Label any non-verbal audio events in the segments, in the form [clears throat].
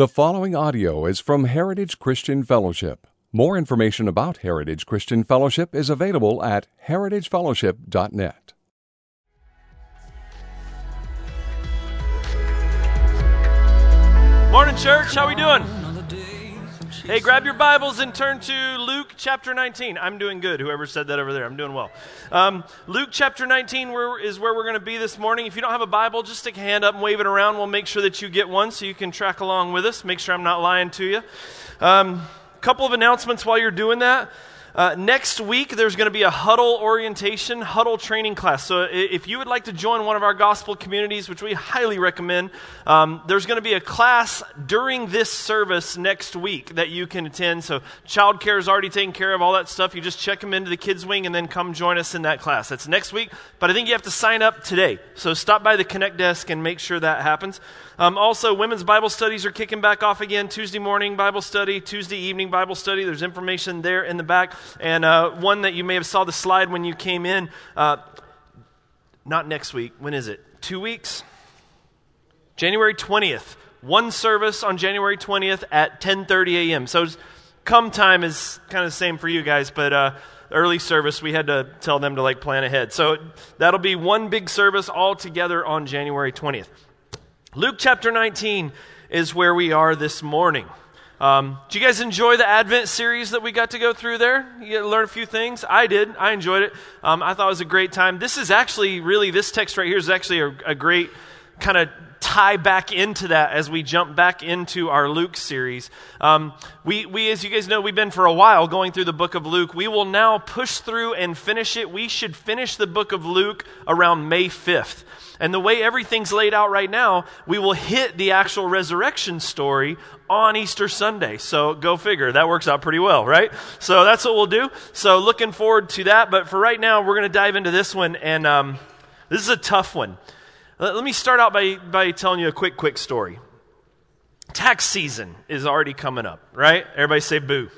The following audio is from Heritage Christian Fellowship. More information about Heritage Christian Fellowship is available at heritagefellowship.net. Morning, church. How we doing? Hey, grab your Bibles and turn to Luke chapter 19. I'm doing good. Whoever said that over there, I'm doing well. Um, Luke chapter 19 where, is where we're going to be this morning. If you don't have a Bible, just stick a hand up and wave it around. We'll make sure that you get one so you can track along with us. Make sure I'm not lying to you. A um, couple of announcements while you're doing that. Uh, next week, there's going to be a huddle orientation, huddle training class. So, if you would like to join one of our gospel communities, which we highly recommend, um, there's going to be a class during this service next week that you can attend. So, childcare is already taken care of, all that stuff. You just check them into the kids' wing and then come join us in that class. That's next week, but I think you have to sign up today. So, stop by the Connect desk and make sure that happens. Um, also, women's Bible studies are kicking back off again. Tuesday morning Bible study, Tuesday evening Bible study. There's information there in the back. And uh, one that you may have saw the slide when you came in. Uh, not next week. When is it? Two weeks? January 20th. One service on January 20th at 10:30 a.m. So come time is kind of the same for you guys, but uh, early service we had to tell them to like plan ahead. So that'll be one big service all together on January 20th. Luke chapter 19 is where we are this morning. Um, do you guys enjoy the Advent series that we got to go through there? You learn a few things. I did. I enjoyed it. Um, I thought it was a great time. This is actually really, this text right here is actually a, a great kind of tie back into that as we jump back into our Luke series. Um, we, we, as you guys know, we've been for a while going through the book of Luke. We will now push through and finish it. We should finish the book of Luke around May 5th. And the way everything's laid out right now, we will hit the actual resurrection story on Easter Sunday. So go figure. That works out pretty well, right? So that's what we'll do. So looking forward to that. But for right now, we're going to dive into this one. And um, this is a tough one. Let, let me start out by, by telling you a quick, quick story. Tax season is already coming up, right? Everybody say boo.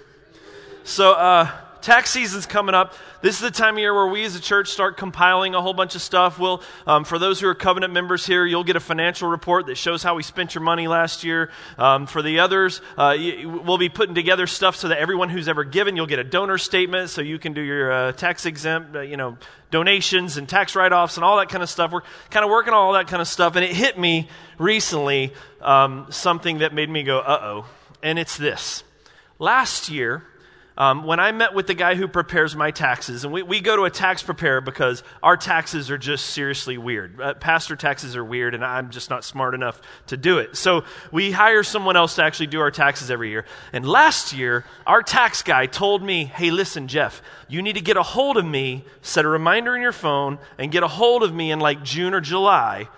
So, uh, tax season's coming up. This is the time of year where we as a church start compiling a whole bunch of stuff. We'll, um, for those who are covenant members here, you'll get a financial report that shows how we spent your money last year. Um, for the others, uh, we'll be putting together stuff so that everyone who's ever given, you'll get a donor statement so you can do your uh, tax exempt, uh, you know, donations and tax write offs and all that kind of stuff. We're kind of working on all that kind of stuff. And it hit me recently um, something that made me go, uh oh. And it's this. Last year, um, when I met with the guy who prepares my taxes, and we, we go to a tax preparer because our taxes are just seriously weird. Uh, pastor taxes are weird, and I'm just not smart enough to do it. So we hire someone else to actually do our taxes every year. And last year, our tax guy told me, hey, listen, Jeff, you need to get a hold of me, set a reminder in your phone, and get a hold of me in like June or July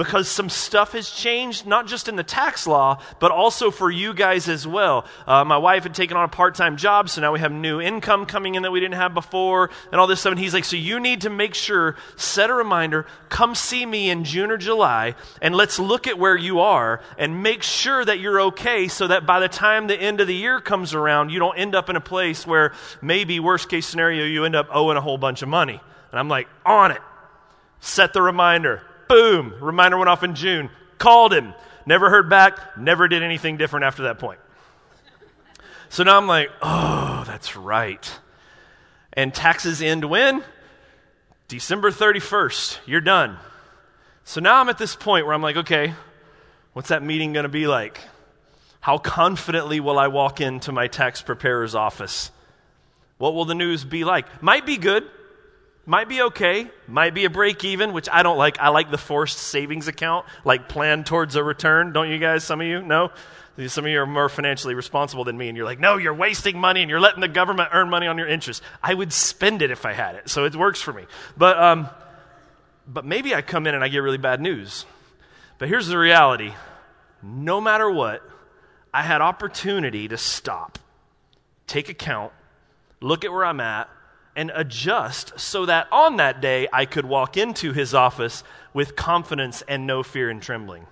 because some stuff has changed, not just in the tax law, but also for you guys as well. Uh, my wife had taken on a part time job, so now we have new income coming in that we didn't have before, and all this stuff. And he's like, So you need to make sure, set a reminder, come see me in June or July, and let's look at where you are and make sure that you're okay so that by the time the end of the year comes around, you don't end up in a place where maybe, worst case scenario, you end up owing a whole bunch of money. And I'm like, On it. Set the reminder Boom. Reminder went off in June. Called him. Never heard back. Never did anything different after that point. So now I'm like, oh, that's right. And taxes end when? December 31st. You're done. So now I'm at this point where I'm like, okay, what's that meeting going to be like? How confidently will I walk into my tax preparer's office? What will the news be like? Might be good, might be okay, might be a break even, which I don't like. I like the forced savings account, like plan towards a return. Don't you guys? Some of you? No? Some of you are more financially responsible than me, and you're like, no, you're wasting money and you're letting the government earn money on your interest. I would spend it if I had it, so it works for me. But, um, but maybe I come in and I get really bad news. But here's the reality no matter what, I had opportunity to stop, take account, look at where I'm at, and adjust so that on that day I could walk into his office with confidence and no fear and trembling.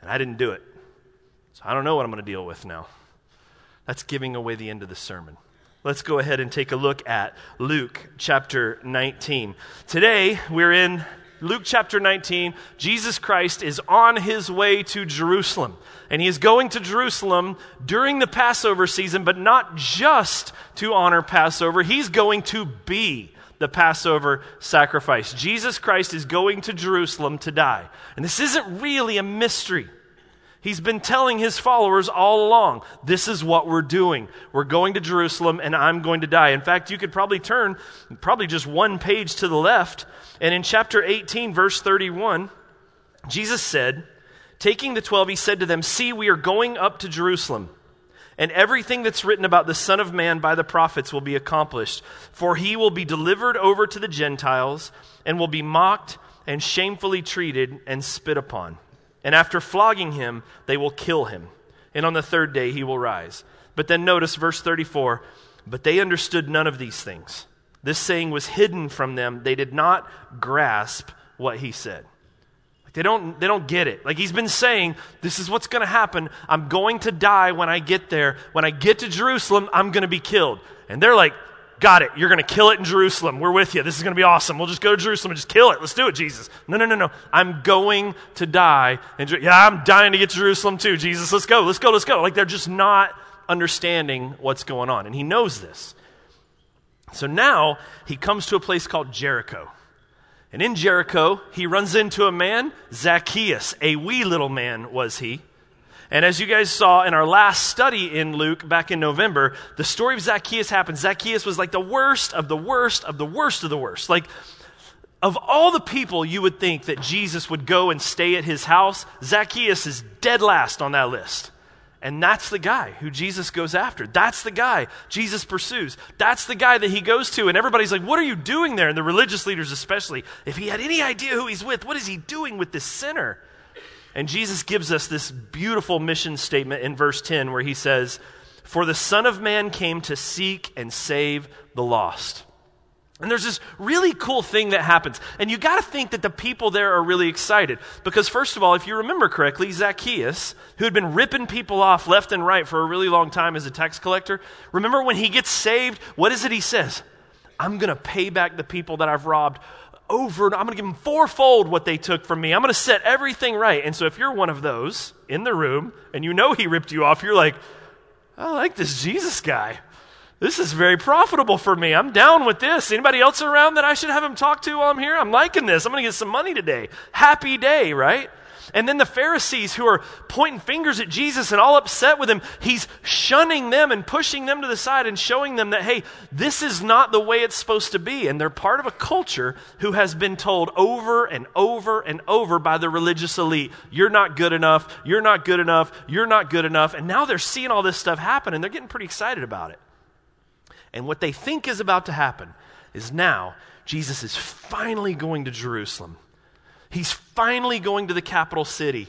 And I didn't do it. So I don't know what I'm going to deal with now. That's giving away the end of the sermon. Let's go ahead and take a look at Luke chapter 19. Today, we're in Luke chapter 19, Jesus Christ is on his way to Jerusalem. And he is going to Jerusalem during the Passover season, but not just to honor Passover. He's going to be the Passover sacrifice. Jesus Christ is going to Jerusalem to die. And this isn't really a mystery. He's been telling his followers all along this is what we're doing. We're going to Jerusalem and I'm going to die. In fact, you could probably turn probably just one page to the left. And in chapter 18, verse 31, Jesus said, Taking the twelve, he said to them, See, we are going up to Jerusalem. And everything that's written about the Son of Man by the prophets will be accomplished. For he will be delivered over to the Gentiles and will be mocked and shamefully treated and spit upon. And after flogging him, they will kill him. And on the third day, he will rise. But then notice verse 34 But they understood none of these things. This saying was hidden from them. They did not grasp what he said. They don't, they don't get it. Like he's been saying, this is what's going to happen. I'm going to die when I get there. When I get to Jerusalem, I'm going to be killed. And they're like, got it. You're going to kill it in Jerusalem. We're with you. This is going to be awesome. We'll just go to Jerusalem and just kill it. Let's do it, Jesus. No, no, no, no. I'm going to die. And yeah, I'm dying to get to Jerusalem too, Jesus. Let's go. Let's go. Let's go. Like they're just not understanding what's going on. And he knows this. So now he comes to a place called Jericho. And in Jericho, he runs into a man, Zacchaeus. A wee little man was he. And as you guys saw in our last study in Luke back in November, the story of Zacchaeus happened. Zacchaeus was like the worst of the worst of the worst of the worst. Like, of all the people you would think that Jesus would go and stay at his house, Zacchaeus is dead last on that list. And that's the guy who Jesus goes after. That's the guy Jesus pursues. That's the guy that he goes to. And everybody's like, What are you doing there? And the religious leaders, especially, if he had any idea who he's with, what is he doing with this sinner? And Jesus gives us this beautiful mission statement in verse 10 where he says, For the Son of Man came to seek and save the lost. And there's this really cool thing that happens. And you got to think that the people there are really excited. Because, first of all, if you remember correctly, Zacchaeus, who had been ripping people off left and right for a really long time as a tax collector, remember when he gets saved, what is it he says? I'm going to pay back the people that I've robbed over, I'm going to give them fourfold what they took from me. I'm going to set everything right. And so, if you're one of those in the room and you know he ripped you off, you're like, I like this Jesus guy this is very profitable for me. I'm down with this. Anybody else around that I should have him talk to while I'm here? I'm liking this. I'm going to get some money today. Happy day, right? And then the Pharisees who are pointing fingers at Jesus and all upset with him, he's shunning them and pushing them to the side and showing them that, hey, this is not the way it's supposed to be. And they're part of a culture who has been told over and over and over by the religious elite, you're not good enough, you're not good enough, you're not good enough. And now they're seeing all this stuff happen and they're getting pretty excited about it. And what they think is about to happen is now Jesus is finally going to Jerusalem. He's finally going to the capital city.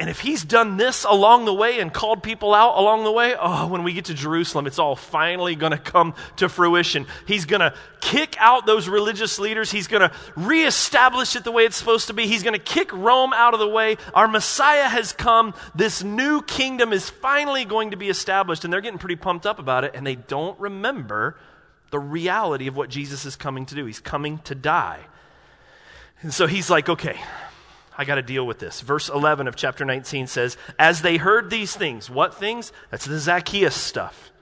And if he's done this along the way and called people out along the way, oh, when we get to Jerusalem, it's all finally going to come to fruition. He's going to kick out those religious leaders. He's going to reestablish it the way it's supposed to be. He's going to kick Rome out of the way. Our Messiah has come. This new kingdom is finally going to be established. And they're getting pretty pumped up about it, and they don't remember the reality of what Jesus is coming to do. He's coming to die. And so he's like, okay, I got to deal with this. Verse 11 of chapter 19 says, As they heard these things, what things? That's the Zacchaeus stuff.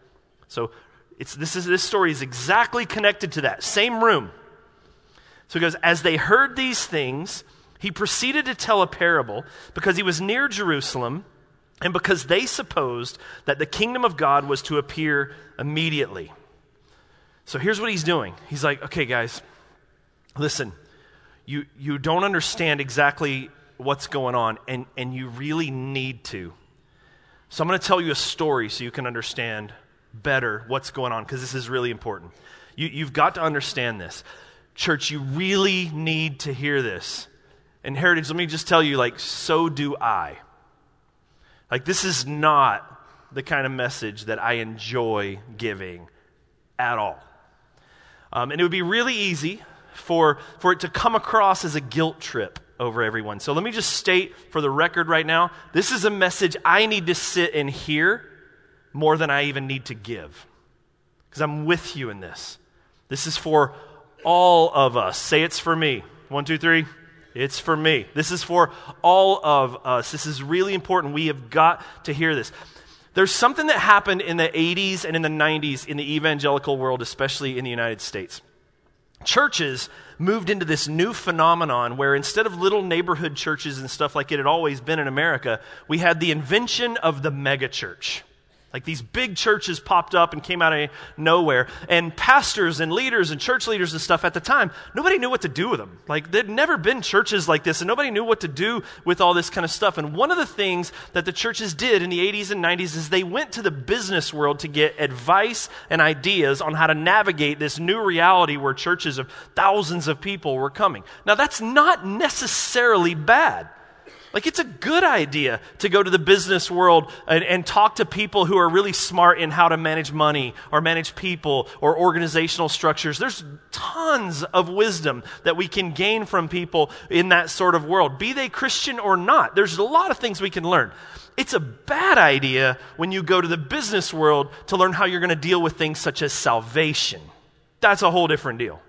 So it's, this, is, this story is exactly connected to that. Same room. So he goes, As they heard these things, he proceeded to tell a parable because he was near Jerusalem and because they supposed that the kingdom of God was to appear immediately. So here's what he's doing. He's like, okay, guys, listen, you, you don't understand exactly what's going on, and, and you really need to. So I'm going to tell you a story so you can understand better what's going on, because this is really important. You, you've got to understand this. Church, you really need to hear this. And Heritage, let me just tell you, like, so do I. Like, this is not the kind of message that I enjoy giving at all. Um, and it would be really easy for, for it to come across as a guilt trip over everyone. So let me just state for the record right now this is a message I need to sit and hear more than I even need to give. Because I'm with you in this. This is for all of us. Say it's for me. One, two, three. It's for me. This is for all of us. This is really important. We have got to hear this. There's something that happened in the 80s and in the 90s in the evangelical world, especially in the United States. Churches moved into this new phenomenon where instead of little neighborhood churches and stuff like it had always been in America, we had the invention of the megachurch. Like these big churches popped up and came out of nowhere. And pastors and leaders and church leaders and stuff at the time, nobody knew what to do with them. Like there'd never been churches like this, and nobody knew what to do with all this kind of stuff. And one of the things that the churches did in the 80s and 90s is they went to the business world to get advice and ideas on how to navigate this new reality where churches of thousands of people were coming. Now, that's not necessarily bad. Like, it's a good idea to go to the business world and, and, talk to people who are really smart in how to manage money or manage people or organizational structures. There's tons of wisdom that we can gain from people in that sort of world, be they Christian or not. There's a lot of things we can learn. It's a bad idea when you go to the business world to learn how you're going to deal with things such as salvation. That's a whole different deal.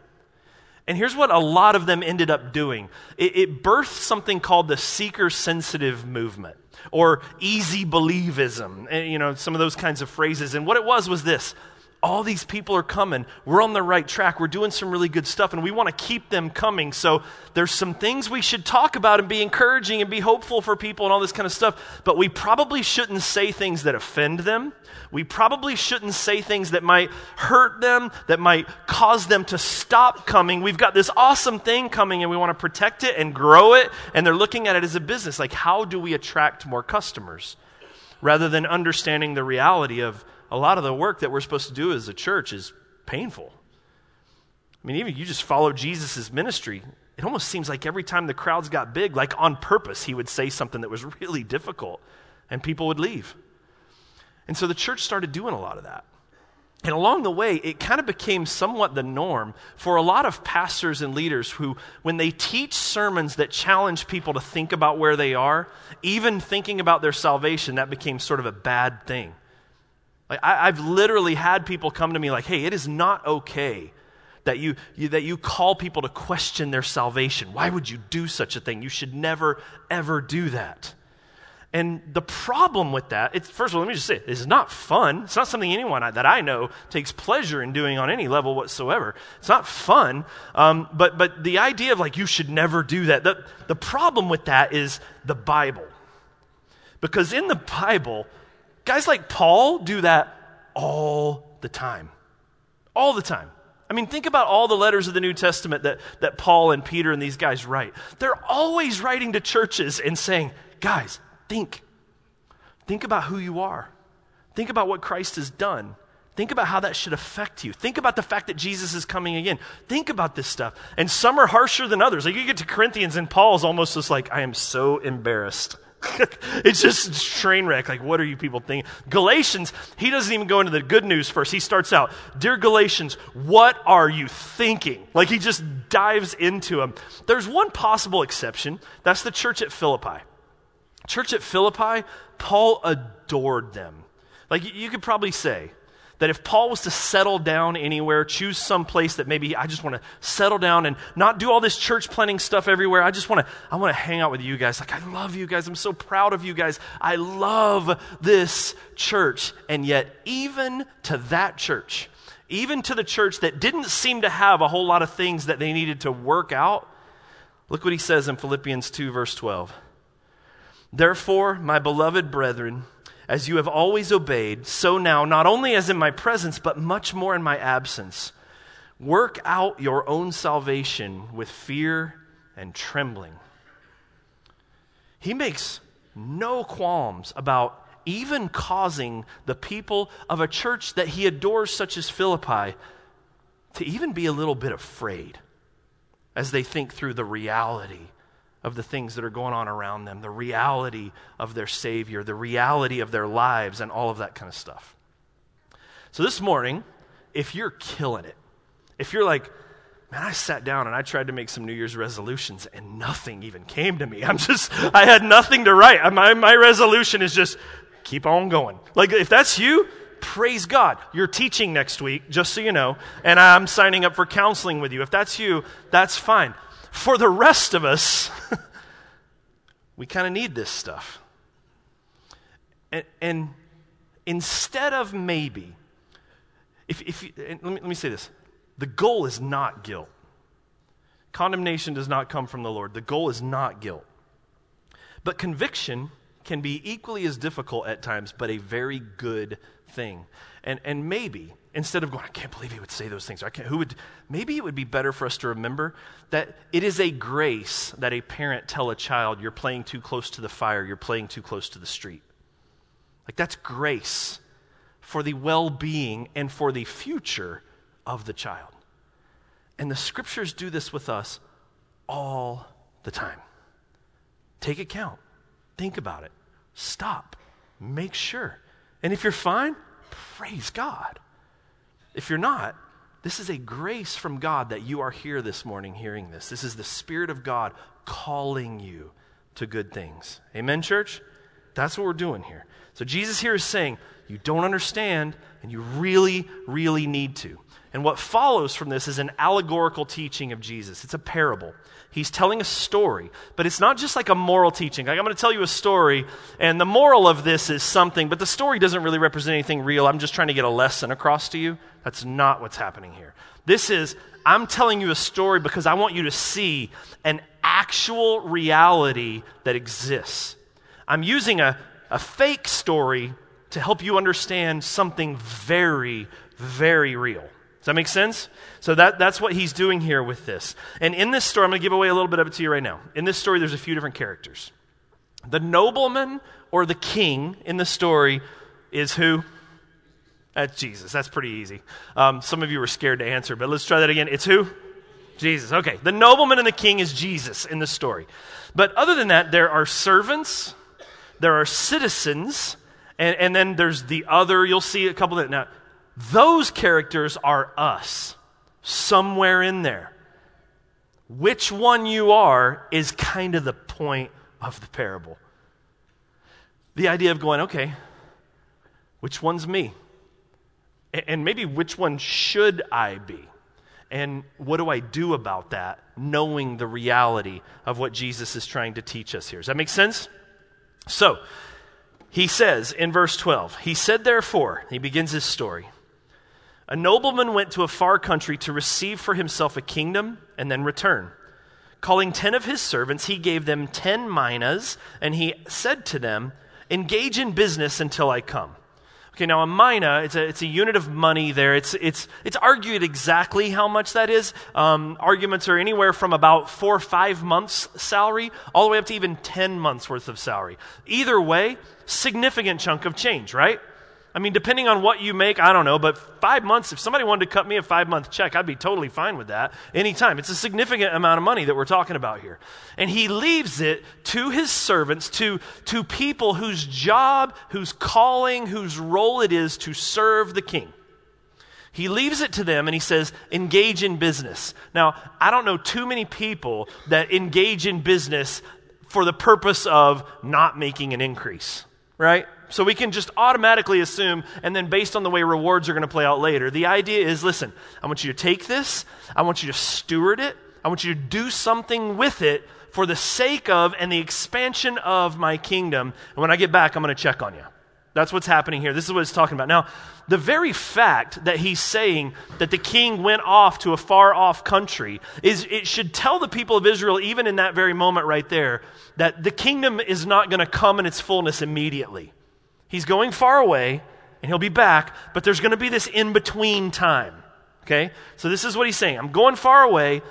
And here's what a lot of them ended up doing it, it birthed something called the seeker sensitive movement or easy believism, eh, you know, some of those kinds of phrases. And what it was was this all these people are coming. We're on the right track. We're doing some really good stuff, and we want to keep them coming. So there's some things we should talk about and be encouraging and be hopeful for people and all this kind of stuff. But we probably shouldn't say things that offend them. We probably shouldn't say things that might hurt them, that might cause them to stop coming. We've got this awesome thing coming, and we want to protect it and grow it. And they're looking at it as a business. Like, how do we attract more customers? Rather than understanding the reality of a lot of the work that we're supposed to do as a church is painful. I mean, even you just follow Jesus' ministry, it almost seems like every time the crowds got big, like on purpose, he would say something that was [laughs] really difficult and people would leave. And so the church started doing a lot of that. And along the way, it kind of became somewhat the norm for a lot of pastors and leaders who, when they teach sermons that challenge people to think about where they are, even thinking about their salvation, that became sort of a bad thing. Like I, have literally had people come to me like, hey, it is not okay that you, you, that you call people to question their salvation. Why would you do such a thing? You should never, ever do that. And the problem with that, it's, first of all, let me just say, it's not fun. It's not something anyone that I know takes pleasure in doing on any level whatsoever. It's not fun. Um, but, but the idea of like, you should never do that, the, the problem with that is the Bible. Because in the Bible, Guys like Paul do that all the time. All the time. I mean, think about all the letters of the New Testament that, that Paul and Peter and these guys write. They're always writing to churches and saying, guys, think. Think about who you are. Think about what Christ has done. Think about how that should affect you. Think about the fact that Jesus is coming again. Think about this stuff. And some are harsher than others. Like you get to Corinthians and Paul's almost just like, I am so embarrassed [laughs] it's just train wreck. Like, what are you people thinking? Galatians, he doesn't even go into the good news first. He starts out, Dear Galatians, what are you thinking? Like, he just dives into them. There's one possible exception. That's the church at Philippi. Church at Philippi, Paul adored them. Like, you could probably say, that if Paul was to settle down anywhere, choose some place that maybe I just want to settle down and not do all this church planning stuff everywhere. I just want to I want to hang out with you guys. Like I love you guys. I'm so proud of you guys. I love this church. And yet even to that church, even to the church that didn't seem to have a whole lot of things that they needed to work out, look what he says in Philippians 2 verse 12. Therefore, my beloved brethren, as you have always obeyed, so now, not only as in my presence, but much more in my absence, work out your own salvation with fear and trembling. He makes no qualms about even causing the people of a church that he adores, such as Philippi, to even be a little bit afraid as they think through the reality of the things that are going on around them, the reality of their Savior, the reality of their lives, and all of that kind of stuff. So this morning, if you're killing it, if you're like, man, I sat down and I tried to make some New Year's resolutions and nothing even came to me. I'm just, [laughs] I had nothing to write. My, my resolution is just keep on going. Like, if that's you, praise God. You're teaching next week, just so you know, and I'm signing up for counseling with you. If that's you, that's fine. For the rest of us, [laughs] we kind of need this stuff. And, and, instead of maybe, if, if you, let, me, let me say this the goal is not guilt. Condemnation does not come from the Lord. The goal is not guilt. But conviction can be equally as difficult at times, but a very good thing. And, and maybe, instead of going, I can't believe he would say those things, I can't, who would, maybe it would be better for us to remember that it is a grace that a parent tell a child, you're playing too close to the fire, you're playing too close to the street. Like that's grace for the well being and for the future of the child. And the scriptures do this with us all the time. Take account, think about it, stop, make sure. And if you're fine, praise God. If you're not, this is a grace from God that you are here this morning hearing this. This is the Spirit of God calling you to good things. Amen, church? That's what we're doing here. So Jesus here is saying, you don't understand, and you really, really need to. And what follows from this is an allegorical teaching of Jesus. It's a parable. He's telling a story, but it's not just like a moral teaching. Like, I'm going to tell you a story, and the moral of this is something, but the story doesn't really represent anything real. I'm just trying to get a lesson across to you. That's not what's happening here. This is, I'm telling you a story because I want you to see an actual reality that exists. I'm using a, a fake story to help you understand something very, very real. Does that make sense? So that, that's what he's doing here with this. And in this story, I'm going to give away a little bit of it to you right now. In this story, there's a few different characters. The nobleman or the king in the story is who? That's Jesus. That's pretty easy. Um, some of you were scared to answer, but let's try that again. It's who? Jesus. Okay. The nobleman and the king is Jesus in the story. But other than that, there are servants, there are citizens, and, and then there's the other, you'll see a couple of now those characters are us somewhere in there which one you are is kind of the point of the parable the idea of going okay which one's me and maybe which one should i be and what do i do about that knowing the reality of what jesus is trying to teach us here does that make sense so he says in verse 12, He said, therefore, he begins his story. A nobleman went to a far country to receive for himself a kingdom and then return. Calling ten of his servants, he gave them ten minas, and he said to them, Engage in business until I come. Okay, now a mina, it's a, it's a unit of money there. It's, it's, it's argued exactly how much that is. Um, arguments are anywhere from about four or five months' salary all the way up to even 10 months' worth of salary. Either way, significant chunk of change, right? I mean, depending on what you make, I don't know, but five months, if somebody wanted to cut me a five month check, I'd be totally fine with that anytime. It's a significant amount of money that we're talking about here. And he leaves it to his servants, to, to people whose job, whose calling, whose role it is to serve the king. He leaves it to them and he says, engage in business. Now, I don't know too many people that engage in business for the purpose of not making an increase, right? So we can just automatically assume, and then based on the way rewards are going to play out later, the idea is listen, I want you to take this, I want you to steward it, I want you to do something with it for the sake of and the expansion of my kingdom. And when I get back, I'm going to check on you. That's what's happening here. This is what it's talking about. Now, the very fact that he's saying that the king went off to a far off country is it should tell the people of Israel, even in that very moment right there, that the kingdom is not going to come in its fullness immediately. He's going far away and he'll be back, but there's going to be this in between time. Okay? So this is what he's saying I'm going far away,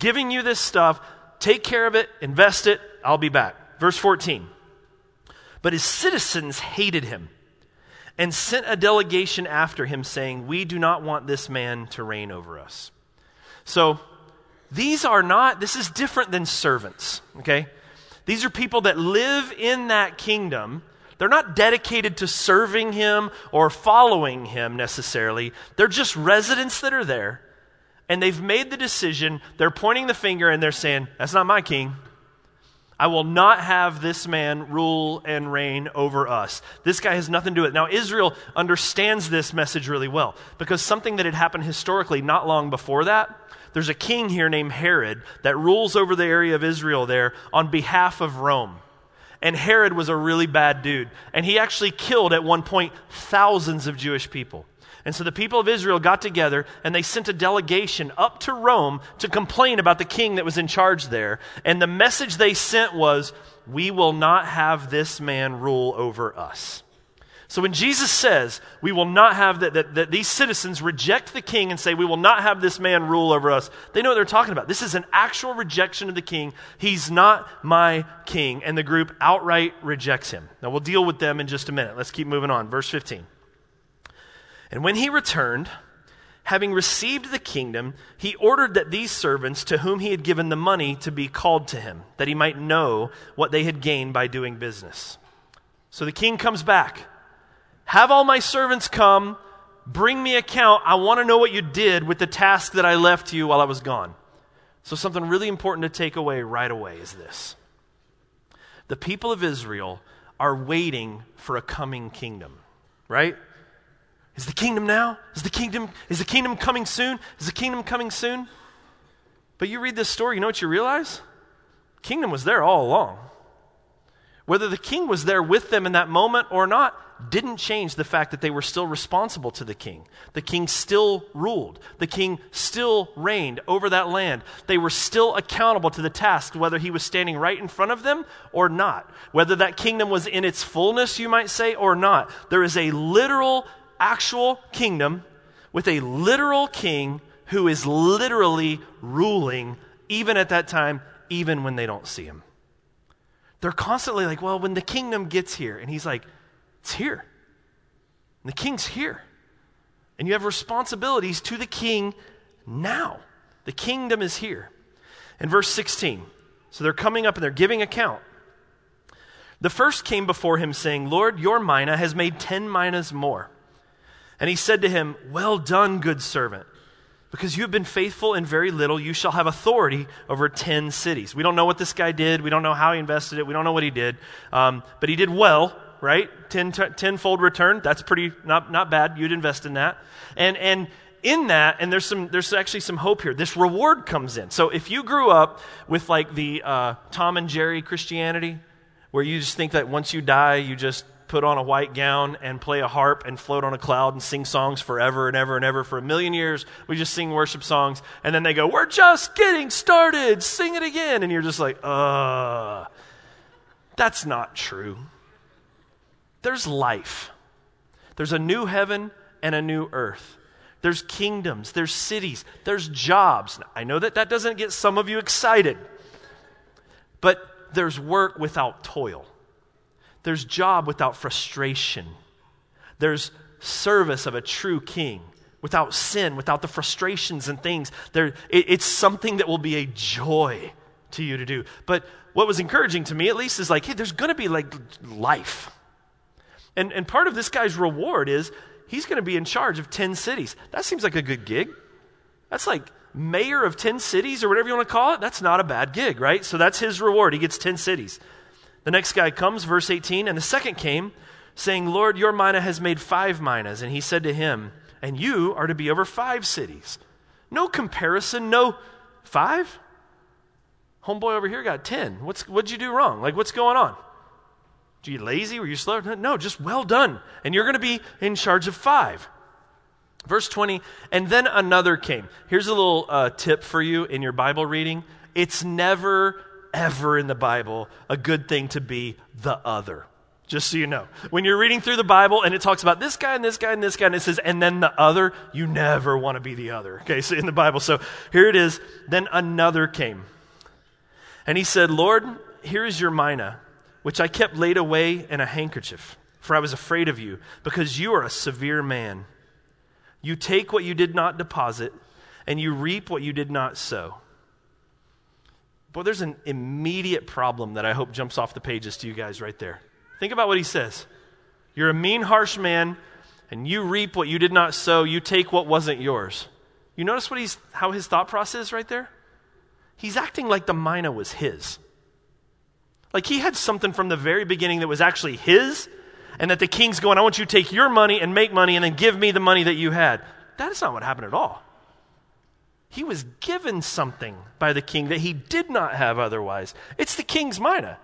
giving you this stuff. Take care of it, invest it, I'll be back. Verse 14. But his citizens hated him and sent a delegation after him, saying, We do not want this man to reign over us. So these are not, this is different than servants, okay? These are people that live in that kingdom they're not dedicated to serving him or following him necessarily. They're just residents that are there. And they've made the decision. They're pointing the finger and they're saying, That's not my king. I will not have this man rule and reign over us. This guy has nothing to do with it. Now, Israel understands this message really well because something that had happened historically not long before that, there's a king here named Herod that rules over the area of Israel there on behalf of Rome. And Herod was a really bad dude. And he actually killed at one point thousands of Jewish people. And so the people of Israel got together and they sent a delegation up to Rome to complain about the king that was in charge there. And the message they sent was, We will not have this man rule over us. So when Jesus says we will not have that, that, that, these citizens reject the king and say we will not have this man rule over us, they know what they're talking about. This is an actual rejection of the king. He's not my king. And the group outright rejects him. Now we'll deal with them in just a minute. Let's keep moving on. Verse 15. And when he returned, having received the kingdom, he ordered that these servants to whom he had given the money to be called to him, that he might know what they had gained by doing business. So the king comes back. Have all my servants come, bring me account. I want to know what you did with the task that I left you while I was gone. So, something really important to take away right away is this the people of Israel are waiting for a coming kingdom, right? Is the kingdom now? Is the kingdom is the kingdom coming soon? Is the kingdom coming soon? But you read this story, you know what you realize? Kingdom was there all along. Whether the king was there with them in that moment or not didn't change the fact that they were still responsible to the king. The king still ruled. The king still reigned over that land. They were still accountable to the task, whether he was standing right in front of them or not. Whether that kingdom was in its fullness, you might say, or not. There is a literal, actual kingdom with a literal king who is literally ruling, even at that time, even when they don't see him. They're constantly like, well, when the kingdom gets here, and he's like, it's here. And the king's here. And you have responsibilities to the king now. The kingdom is here. In verse 16, so they're coming up and they're giving account. The first came before him, saying, Lord, your mina has made ten minas more. And he said to him, Well done, good servant. Because you have been faithful in very little, you shall have authority over 10 cities. We don't know what this guy did. We don't know how he invested it. We don't know what he did. Um, but he did well, right? Ten, tenfold return. That's pretty, not, not bad. You'd invest in that. And, and in that, and there's, some, there's actually some hope here, this reward comes in. So if you grew up with like the uh, Tom and Jerry Christianity, where you just think that once you die, you just put on a white gown and play a harp and float on a cloud and sing songs forever and ever and ever for a million years. We just sing worship songs. And then they go, We're just getting started. Sing it again. And you're just like, Uh, that's not true. There's life, there's a new heaven and a new earth. There's kingdoms, there's cities, there's jobs. I know that that doesn't get some of you excited, but there's work without toil. There's job without frustration. There's service of a true king without sin, without the frustrations and things. There, it, it's something that will be a joy to you to do. But what was encouraging to me, at least, is like, hey, there's going to be like life. And, and part of this guy's reward is he's going to be in charge of 10 cities. That seems like a good gig. That's like mayor of 10 cities or whatever you want to call it. That's not a bad gig, right? So that's his reward. He gets 10 cities. The next guy comes, verse 18, and the second came, saying, Lord, your mina has made five minas. And he said to him, And you are to be over five cities. No comparison, no five? Homeboy over here got 10. What's, what'd you do wrong? Like, what's going on? Are you lazy? Were you slow? No, just well done. And you're going to be in charge of five. Verse 20, and then another came. Here's a little uh, tip for you in your Bible reading. It's never ever in the Bible a good thing to be the other. Just so you know. When you're reading through the Bible and it talks about this guy and this guy and this guy and it says, and then the other, you never want to be the other. Okay, so in the Bible. So here it is. Then another came. And he said, Lord, here is your mina, which I kept laid away in a handkerchief, for I was afraid of you, because you are a severe man. You take what you did not deposit, and you reap what you did not sow. Boy, there's an immediate problem that I hope jumps off the pages to you guys right there. Think about what he says. You're a mean, harsh man, and you reap what you did not sow. You take what wasn't yours. You notice what he's, how his thought process is right there? He's acting like the mina was his. Like he had something from the very beginning that was actually his, and that the king's going, I want you to take your money and make money and then give me the money that you had. That is not what happened at all. He was given something by the king that he did not have otherwise. It's the king's mina.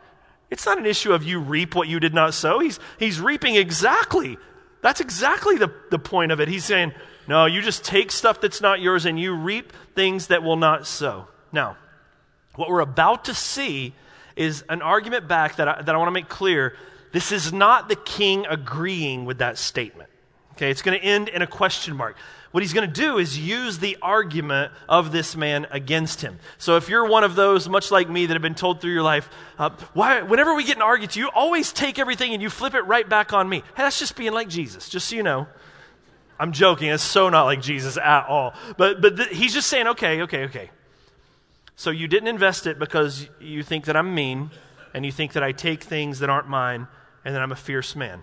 It's not an issue of you reap what you did not sow. He's, he's reaping exactly. That's exactly the, the point of it. He's saying, no, you just take stuff that's not yours and you reap things that will not sow. Now, what we're about to see is an argument back that I, that I want to make clear. This is not the king agreeing with that statement. Okay, it's going to end in a question mark. What he's going to do is use the argument of this man against him. So if you're one of those, much like me, that have been told through your life, uh, why, whenever we get an argument, you always take everything and you flip it right back on me. Hey, that's just being like Jesus, just so you know. I'm joking. It's so not like Jesus at all. But, but th- he's just saying, okay, okay, okay. So you didn't invest it because you think that I'm mean and you think that I take things that aren't mine and that I'm a fierce man.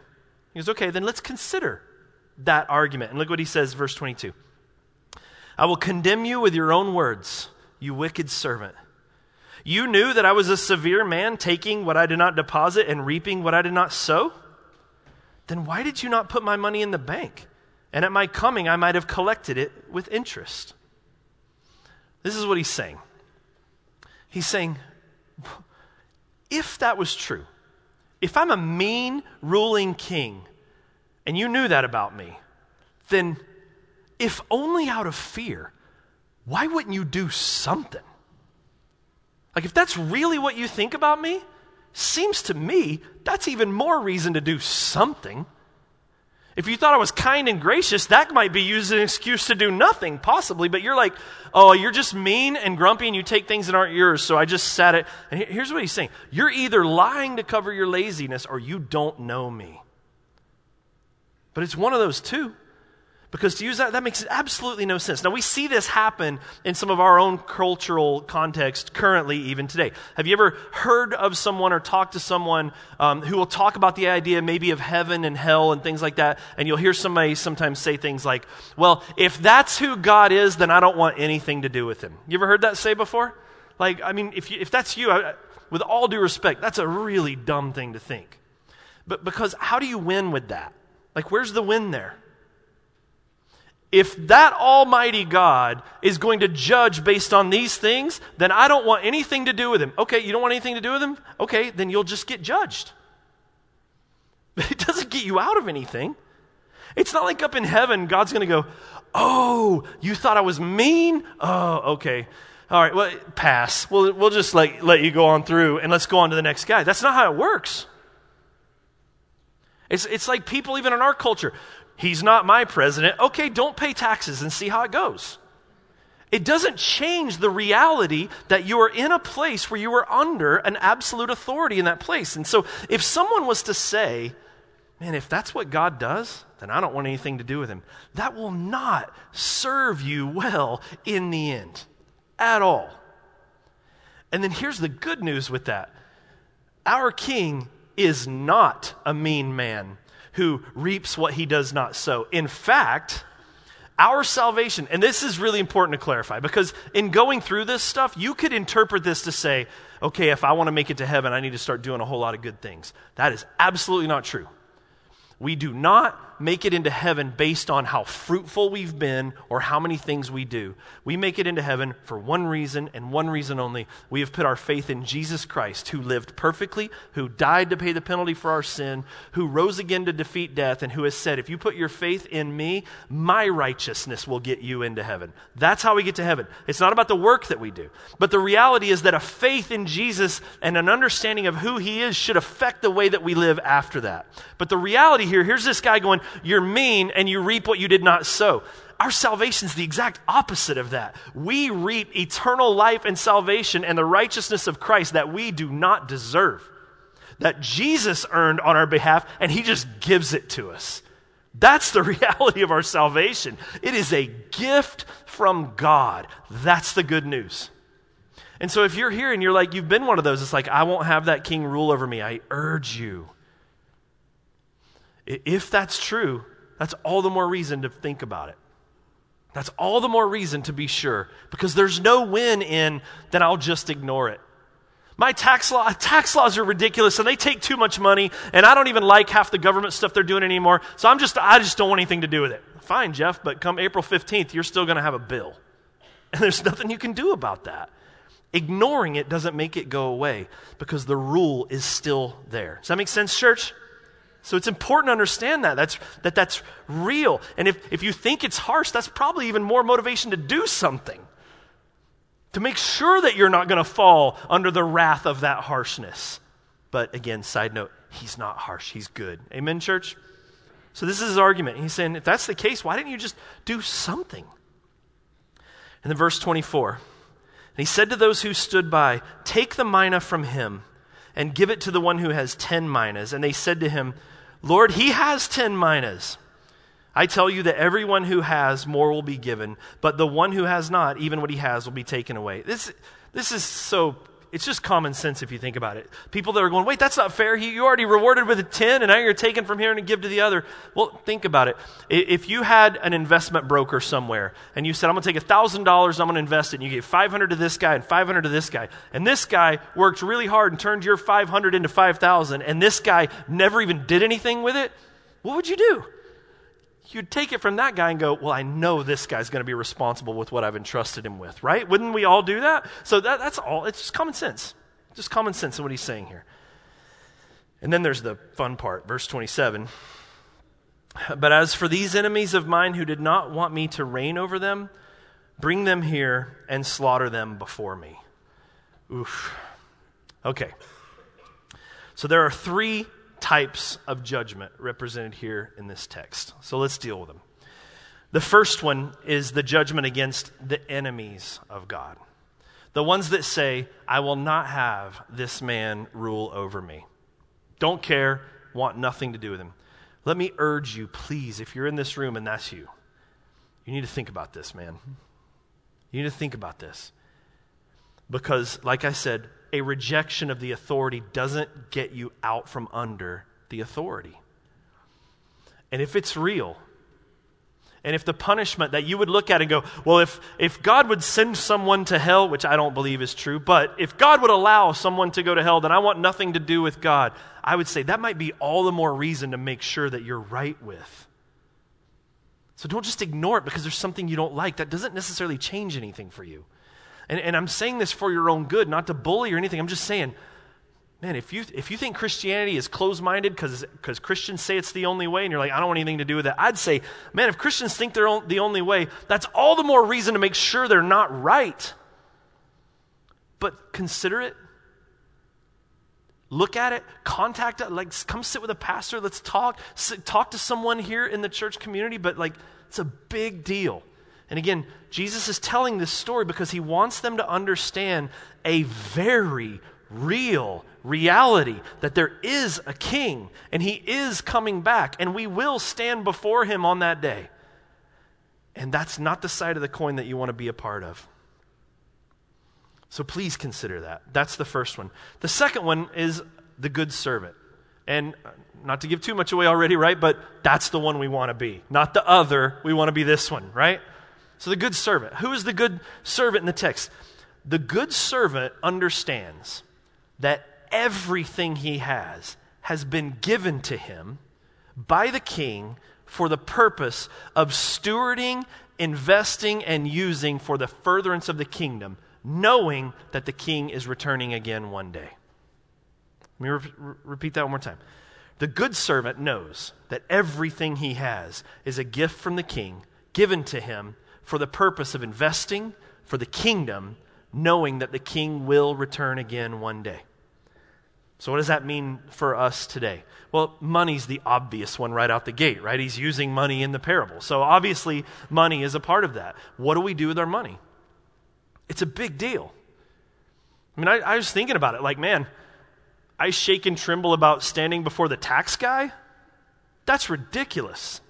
He goes, okay, then let's consider that argument. And look what he says, verse 22. I will condemn you with your own words, you wicked servant. You knew that I was a severe man, taking what I did not deposit and reaping what I did not sow? Then why did you not put my money in the bank? And at my coming, I might have collected it with interest. This is what he's saying. He's saying, if that was true, if I'm a mean ruling king, and you knew that about me, then if only out of fear, why wouldn't you do something? Like, if that's really what you think about me, seems to me that's even more reason to do something. If you thought I was kind and gracious, that might be used as an excuse to do nothing, possibly. But you're like, oh, you're just mean and grumpy and you take things that aren't yours, so I just said it. And here's what he's saying You're either lying to cover your laziness or you don't know me. But it's one of those two. Because to use that, that makes absolutely no sense. Now, we see this happen in some of our own cultural context currently, even today. Have you ever heard of someone or talked to someone um, who will talk about the idea maybe of heaven and hell and things like that? And you'll hear somebody sometimes say things like, well, if that's who God is, then I don't want anything to do with him. You ever heard that say before? Like, I mean, if, you, if that's you, I, with all due respect, that's a really dumb thing to think. But because how do you win with that? Like, where's the win there? If that Almighty God is going to judge based on these things, then I don't want anything to do with him. Okay, you don't want anything to do with him? Okay, then you'll just get judged. [laughs] But it doesn't get you out of anything. It's not like up in heaven, God's going to go, Oh, you thought I was mean? Oh, okay. All right, well, pass. We'll, we'll just let, let you go on through and let's go on to the next guy. That's not how it works. It's, it's like people, even in our culture, he's not my president. Okay, don't pay taxes and see how it goes. It doesn't change the reality that you are in a place where you are under an absolute authority in that place. And so, if someone was to say, man, if that's what God does, then I don't want anything to do with him, that will not serve you well in the end at all. And then here's the good news with that our king is not a mean man who reaps what he does not sow. In fact, our salvation, and this is really important to clarify because in going through this stuff, you could interpret this to say, okay, if I want to make it to heaven, I need to start doing a whole lot of good things. That is absolutely not true. We do not make it into heaven based on how fruitful we've been or how many things we do. We make it into heaven for one reason and one reason only. We have put our faith in Jesus Christ, who lived perfectly, who died to pay the penalty for our sin, who rose again to defeat death, and who has said, If you put your faith in me, my righteousness will get you into heaven. That's how we get to heaven. It's not about the work that we do. But the reality is that a faith in Jesus and an understanding of who he is should affect the way that we live after that. But the reality here, here's this guy going, you're mean and you reap what you did not sow. Our salvation is the exact opposite of that. We reap eternal life and salvation and the righteousness of Christ that we do not deserve, that Jesus earned on our behalf, and He just gives it to us. That's the [laughs] reality of our salvation. It is a gift from God. That's the good news. And so if you're here and you're like, you've been one of those, it's like, I won't have that king rule over me. I urge you if that's true, that's all the more reason to think about it. That's all the more reason to be sure because there's no win in then I'll just ignore it. My tax law tax laws are ridiculous and they take too much money and I don't even like half the government stuff they're doing anymore. So I'm just I just don't want anything to do with it. Fine, Jeff, but come April 15th, you're still going to have a bill. And there's nothing you can do about that. Ignoring it doesn't make it go away because the rule is still there. Does that make sense, church? So it's important to understand that. That's, that that's real. And if, if you think it's harsh, that's probably even more motivation to do something. To make sure that you're not going to fall under the wrath of that harshness. But again, side note, he's not harsh, he's good. Amen, church? So this is his argument. He's saying, if that's the case, why didn't you just do something? And then verse 24. And he said to those who stood by, Take the mina from him and give it to the one who has ten minas. And they said to him, Lord, he has ten minas. I tell you that everyone who has, more will be given, but the one who has not, even what he has, will be taken away. This, this is so it's just common sense if you think about it. People that are going, wait, that's not fair. You already rewarded with a 10 and now you're taking from here and give to the other. Well, think about it. If you had an investment broker somewhere and you said, I'm going to take $1,000, I'm going to invest it, and you gave 500 to this guy and 500 to this guy, and this guy worked really hard and turned your 500 into 5,000, and this guy never even did anything with it, what would you do? You'd take it from that guy and go, Well, I know this guy's going to be responsible with what I've entrusted him with, right? Wouldn't we all do that? So that, that's all. It's just common sense. Just common sense in what he's saying here. And then there's the fun part, verse 27. But as for these enemies of mine who did not want me to reign over them, bring them here and slaughter them before me. Oof. Okay. So there are three types of judgment represented here in this text. So let's deal with them. The first one is the judgment against the enemies of God. The ones that say, I will not have this man rule over me. Don't care, want nothing to do with him. Let me urge you, please, if you're in this room and that's you, you need to think about this, man. You need to think about this. Because, like I said, a rejection of the authority doesn't get you out from under the authority. And if it's real, and if the punishment that you would look at and go, well, if, if God would send someone to hell, which I don't believe is true, but if God would allow someone to go to hell, then I want nothing to do with God. I would say that might be all the more reason to make sure that you're right with. So don't just ignore it because there's something you don't like. That doesn't necessarily change anything for you. And, and I'm saying this for your own good, not to bully or anything. I'm just saying, man, if you, if you think Christianity is closed minded because Christians say it's the only way and you're like, I don't want anything to do with that, I'd say, man, if Christians think they're the only way, that's all the more reason to make sure they're not right. But consider it. Look at it, contact it, like come sit with a pastor, let's talk, sit, talk to someone here in the church community, but like it's a big deal. And again, Jesus is telling this story because he wants them to understand a very real reality that there is a king and he is coming back and we will stand before him on that day. And that's not the side of the coin that you want to be a part of. So please consider that. That's the first one. The second one is the good servant. And not to give too much away already, right? But that's the one we want to be. Not the other. We want to be this one, right? So, the good servant. Who is the good servant in the text? The good servant understands that everything he has has been given to him by the king for the purpose of stewarding, investing, and using for the furtherance of the kingdom, knowing that the king is returning again one day. Let me re- repeat that one more time. The good servant knows that everything he has is a gift from the king given to him for the purpose of investing for the kingdom, knowing that the king will return again one day. So, what does that mean for us today? Well, money's the obvious one right out the gate, right? He's using money in the parable. So, obviously, money is a part of that. What do we do with our money? It's a big deal. I mean, I, I was thinking about it like, man, I shake and tremble about standing before the tax guy. That's ridiculous.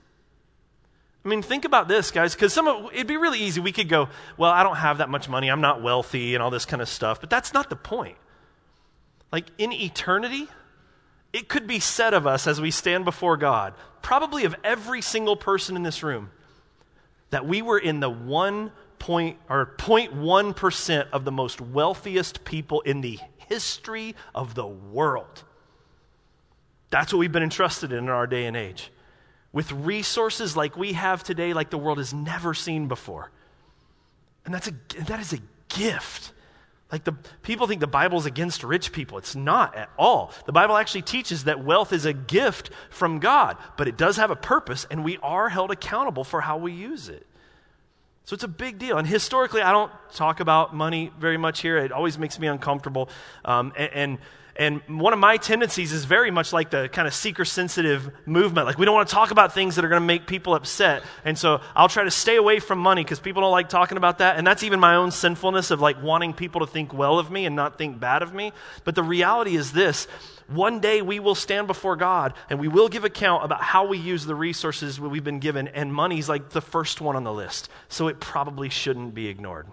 I mean, think about this, guys, because some of, it'd be really easy. We could go, well, I don't have that much money. I'm not wealthy and all this kind of stuff. But that's not the point. Like in eternity, it could be said of us as we stand before God, probably of every single person in this room, that we were in the one point or 0.1% of the most wealthiest people in the history of the world. That's what we've been entrusted in in our day and age. With resources like we have today, like the world has never seen before. And that's a, that is a gift. Like the people think the Bible's against rich people. It's not at all. The Bible actually teaches that wealth is a gift from God, but it does have a purpose, and we are held accountable for how we use it. So it's a big deal. And historically, I don't talk about money very much here. It always makes me uncomfortable. Um, and, and and one of my tendencies is very much like the kind of seeker sensitive movement. Like, we don't want to talk about things that are going to make people upset. And so I'll try to stay away from money because people don't like talking about that. And that's even my own sinfulness of like wanting people to think well of me and not think bad of me. But the reality is this one day we will stand before God and we will give account about how we use the resources we've been given. And money's like the first one on the list. So it probably shouldn't be ignored.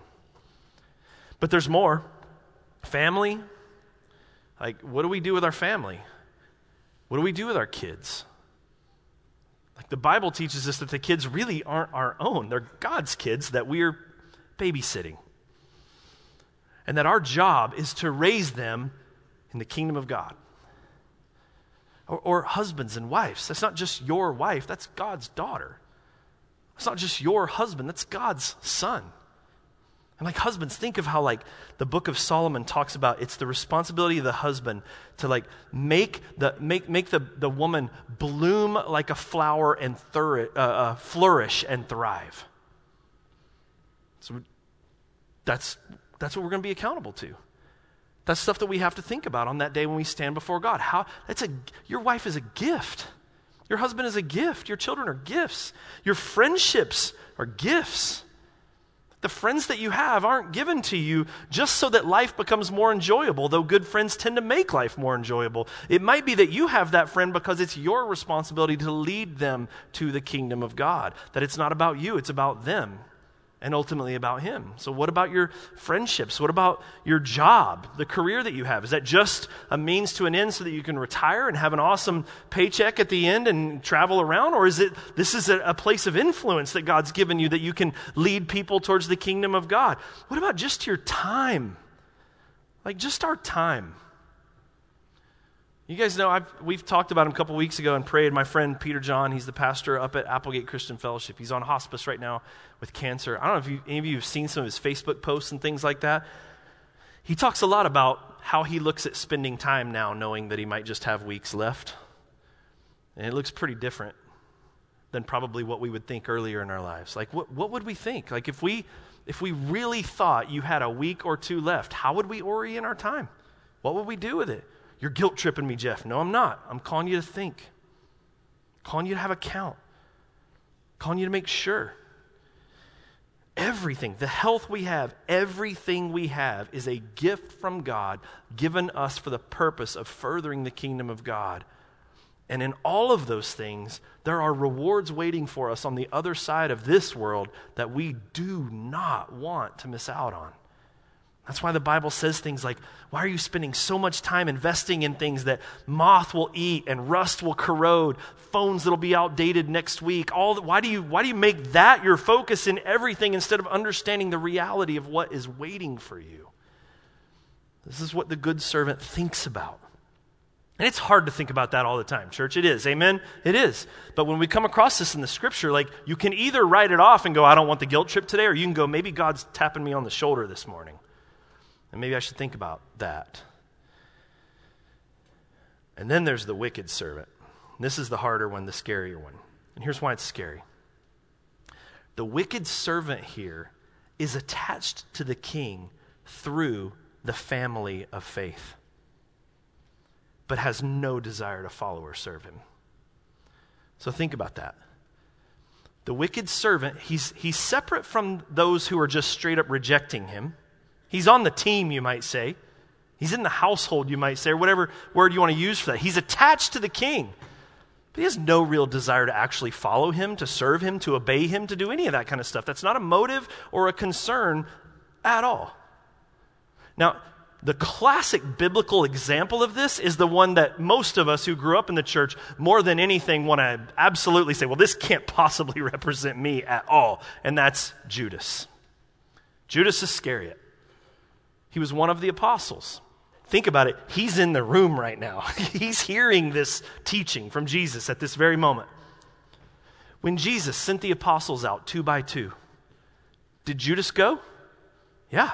But there's more family like, what do we do with our family? What do we do with our kids? Like, the Bible teaches us that the kids really aren't our own, they're God's kids that we're babysitting. And that our job is to raise them in the kingdom of God. Or, or, husbands and wives. That's not just your wife, that's God's daughter. It's not just your husband, that's God's son. And like husbands, think of how like the book of Solomon talks about it's the responsibility of the husband to like make the make make the, the woman bloom like a flower and thur- uh, uh, flourish and thrive. So that's that's what we're going to be accountable to. That's stuff that we have to think about on that day when we stand before God. How that's a your wife is a gift. Your husband is a gift. Your children are gifts. Your friendships are gifts. The friends that you have aren't given to you just so that life becomes more enjoyable, though good friends tend to make life more enjoyable. It might be that you have that friend because it's your responsibility to lead them to the kingdom of God, that it's not about you, it's about them and ultimately about Him. So, what about your friendships? What about your job, the career that you have? Is that just a means to an end so that you can retire and have an awesome paycheck at the end and travel around? Or is it this is a, a place of influence that God's given you that you can lead people towards the kingdom of God? What about just your time? Like, just our time. You guys know I've, we've talked about him a couple weeks ago and prayed. My friend Peter John, he's the pastor up at Applegate Christian Fellowship. He's on hospice right now with cancer. I don't know if you, any of you have seen some of his Facebook posts and things like that. He talks a lot about how he looks at spending time now, knowing that he might just have weeks left. And it looks pretty different than probably what we would think earlier in our lives. Like, what, what would we think? Like, if we, if we really thought you had a week or two left, how would we orient our time? What would we do with it? You're guilt tripping me, Jeff. No, I'm not. I'm calling you to think, calling you to have a count, calling you to make sure. Everything, the health we have, everything we have is a gift from God given us for the purpose of furthering the kingdom of God. And in all of those things, there are rewards waiting for us on the other side of this world that we do not want to miss out on. That's why the Bible says things like, Why are you spending so much time investing in things that moth will eat and rust will corrode, phones that'll be outdated next week? All the, why, do you, why do you make that your focus in everything instead of understanding the reality of what is waiting for you? This is what the good servant thinks about. And it's hard to think about that all the time, church. It is. Amen? It is. But when we come across this in the scripture, like you can either write it off and go, I don't want the guilt trip today, or you can go, maybe God's tapping me on the shoulder this morning. And maybe I should think about that. And then there's the wicked servant. This is the harder one, the scarier one. And here's why it's scary. The wicked servant here is attached to the king through the family of faith, but has no desire to follow or serve him. So think about that. The wicked servant, he's, he's separate from those who are just straight up rejecting him. He's on the team, you might say. He's in the household, you might say, or whatever word you want to use for that. He's attached to the king. But he has no real desire to actually follow him, to serve him, to obey him, to do any of that kind of stuff. That's not a motive or a concern at all. Now, the classic biblical example of this is the one that most of us who grew up in the church more than anything want to absolutely say, well, this can't [laughs] possibly represent me at all. And that's Judas. Judas Iscariot. He was one of the apostles. think about it, he's in the room right now. [laughs] he's hearing this teaching from Jesus at this very moment. When Jesus sent the apostles out two by two, did Judas go? Yeah.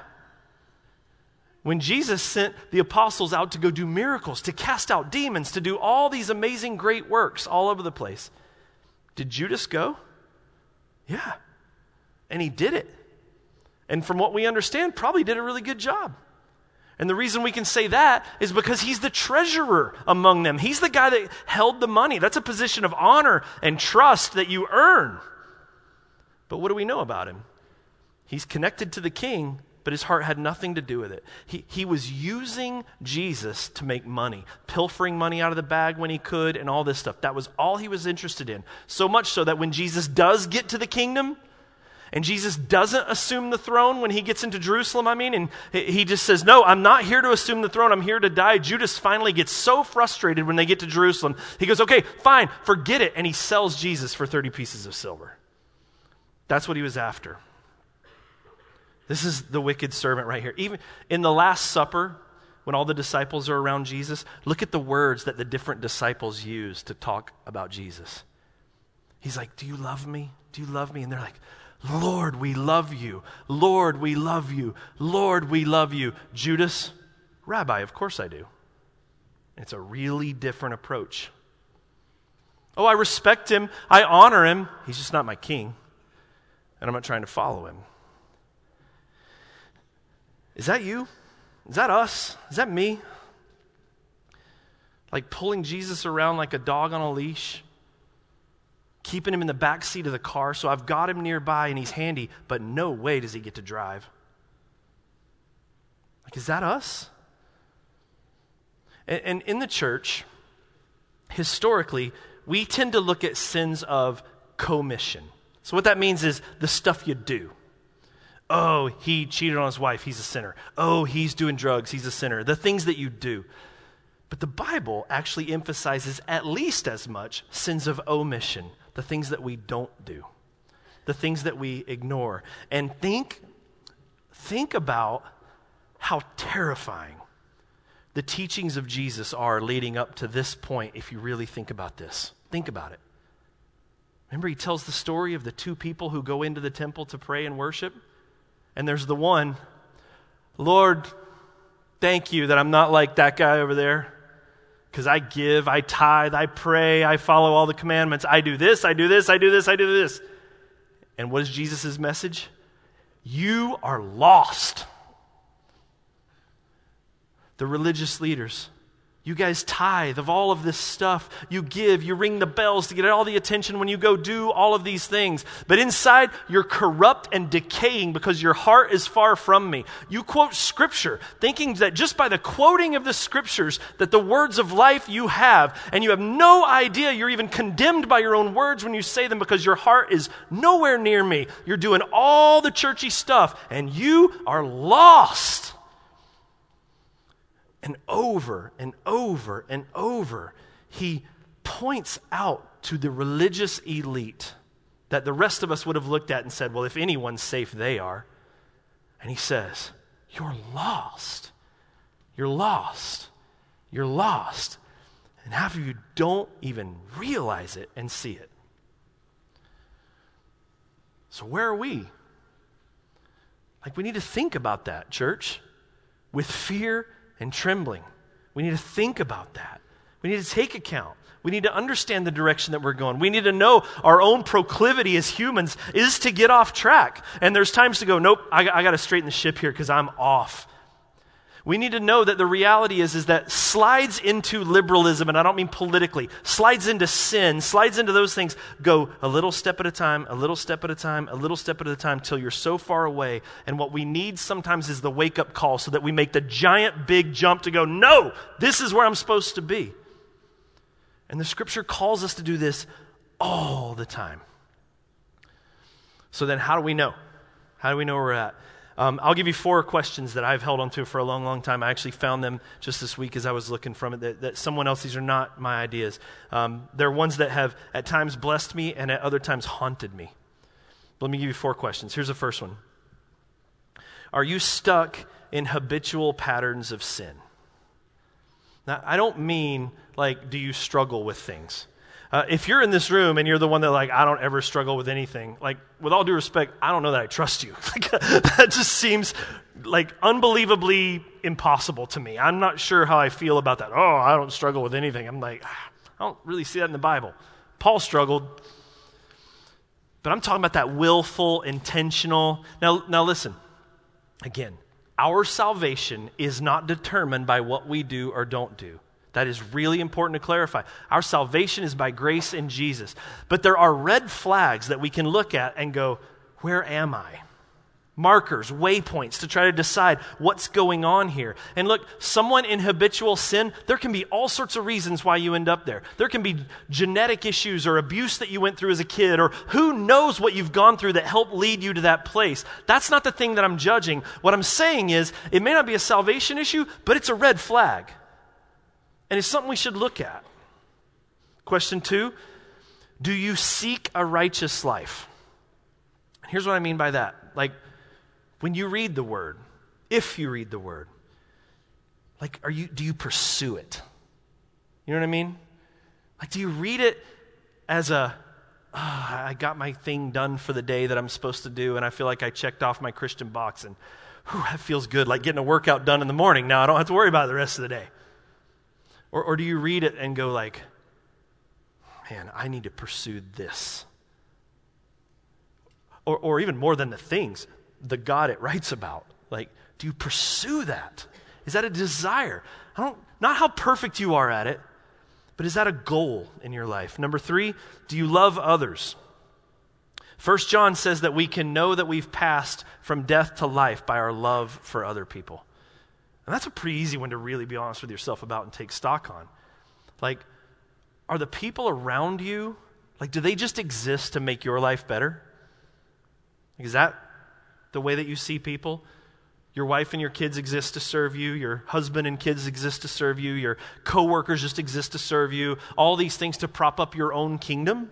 When Jesus sent the apostles out to go do miracles, to cast out demons, to do all these amazing great works all over the place, did Judas go? Yeah. And he did it. And from what we understand, probably did a really good job. And the reason we can say that is because he's the treasurer among them. He's the guy that held the money. That's a position of honor and trust that you earn. But what do we know about him? He's connected to the king, but his heart had nothing to do with it. He, he was using Jesus to make money, pilfering money out of the bag when he could, and all this stuff. That was all he was interested in. So much so that when Jesus does get to the kingdom, and Jesus doesn't assume the throne when he gets into Jerusalem, I mean, and he just says, No, I'm not here to assume the throne. I'm here to die. Judas finally gets so frustrated when they get to Jerusalem. He goes, Okay, fine, forget it. And he sells Jesus for 30 pieces of silver. That's what he was after. This is the wicked servant right here. Even in the Last Supper, when all the disciples are around Jesus, look at the words that the different disciples use to talk about Jesus. He's like, Do you love me? Do you love me? And they're like, Lord, we love you. Lord, we love you. Lord, we love you. Judas, Rabbi, of course I do. It's a really different approach. Oh, I respect him. I honor him. He's just not my king. And I'm not trying to follow him. Is that you? Is that us? Is that me? Like pulling Jesus around like a dog on a leash? Keeping him in the back seat of the car, so I've got him nearby and he's handy, but no way does he get to drive. Like, is that us? And, and in the church, historically, we tend to look at sins of commission. So, what that means is the stuff you do. Oh, he cheated on his wife, he's a sinner. Oh, he's doing drugs, he's a sinner. The things that you do. But the Bible actually emphasizes at least as much sins of omission the things that we don't do, the things that we ignore. And think, think about how terrifying the teachings of Jesus are leading up to this point if you really think about this. Think about it. Remember, he tells the story of the two people who go into the temple to pray and worship? And there's the one, Lord, thank you that I'm not like that guy over there because I give, I tithe, I pray, I follow all the commandments. I do this, I do this, I do this, I do this. And what is Jesus' message? You are lost. The religious leaders you guys tithe of all of this stuff. You give, you ring the bells to get all the attention when you go do all of these things. But inside, you're corrupt and decaying because your heart is far from me. You quote scripture, thinking that just by the quoting of the scriptures, that the words of life you have, and you have no idea you're even condemned by your own words when you say them because your heart is nowhere near me. You're doing all the churchy stuff, and you are lost. And over and over and over, he points out to the religious elite that the rest of us would have looked at and said, Well, if anyone's safe, they are. And he says, You're lost. You're lost. You're lost. And half of you don't even realize it and see it. So, where are we? Like, we need to think about that, church, with fear and trembling. We need to think about that. We need to take account. We need to understand the direction that we're going. We need to know our own proclivity as humans is to get off track. And there's times to go, nope, I, I got to straighten the ship here because I'm off. We need to know that the reality is, is that slides into liberalism, and I don't mean politically, slides into sin, slides into those things, go a little step at a time, a little step at a time, a little step at a time, till you're so far away. And what we need sometimes is the wake up call so that we make the giant big jump to go, no, this is where I'm supposed to be. And the scripture calls us to do this all the time. So then, how do we know? How do we know where we're at? Um, I'll give you four questions that I've held onto for a long, long time. I actually found them just this week as I was looking from it. That, that someone else, these are not my ideas. Um, they're ones that have at times blessed me and at other times haunted me. Let me give you four questions. Here's the first one Are you stuck in habitual patterns of sin? Now, I don't mean like, do you struggle with things? Uh, if you're in this room and you're the one that like I don't ever struggle with anything, like with all due respect, I don't know that I trust you. [laughs] that just seems like unbelievably impossible to me. I'm not sure how I feel about that. Oh, I don't struggle with anything. I'm like, [sighs] I don't really see that in the Bible. Paul struggled, but I'm talking about that willful, intentional. Now, now listen. Again, our salvation is not determined by what we do or don't do. That is really important to clarify. Our salvation is by grace in Jesus. But there are red flags that we can look at and go, Where am I? Markers, waypoints to try to decide what's going on here. And look, someone in habitual sin, there can be all sorts of reasons why you end up there. There can be genetic issues or abuse that you went through as a kid, or who knows what you've gone through that helped lead you to that place. That's not the thing that I'm judging. What I'm saying is, it may not be a salvation issue, but it's a red flag. And it's something we should look at. Question two Do you seek a righteous life? Here's what I mean by that. Like, when you read the word, if you read the word, like, are you, do you pursue it? You know what I mean? Like, do you read it as a, oh, I got my thing done for the day that I'm supposed to do, and I feel like I checked off my Christian box, and whew, that feels good, like getting a workout done in the morning. Now I don't have to worry about the rest of the day. Or, or do you read it and go like, man, I need to pursue this? Or, or even more than the things, the God it writes about. Like, do you pursue that? Is that a desire? I don't, not how perfect you are at it, but is that a goal in your life? Number three, do you love others? First John says that we can know that we've passed from death to life by our love for other people. And that's a pretty easy one to really be honest with yourself about and take stock on. Like, are the people around you, like, do they just exist to make your life better? Is that the way that you see people? Your wife and your kids exist to serve you. Your husband and kids exist to serve you. Your coworkers just exist to serve you. All these things to prop up your own kingdom?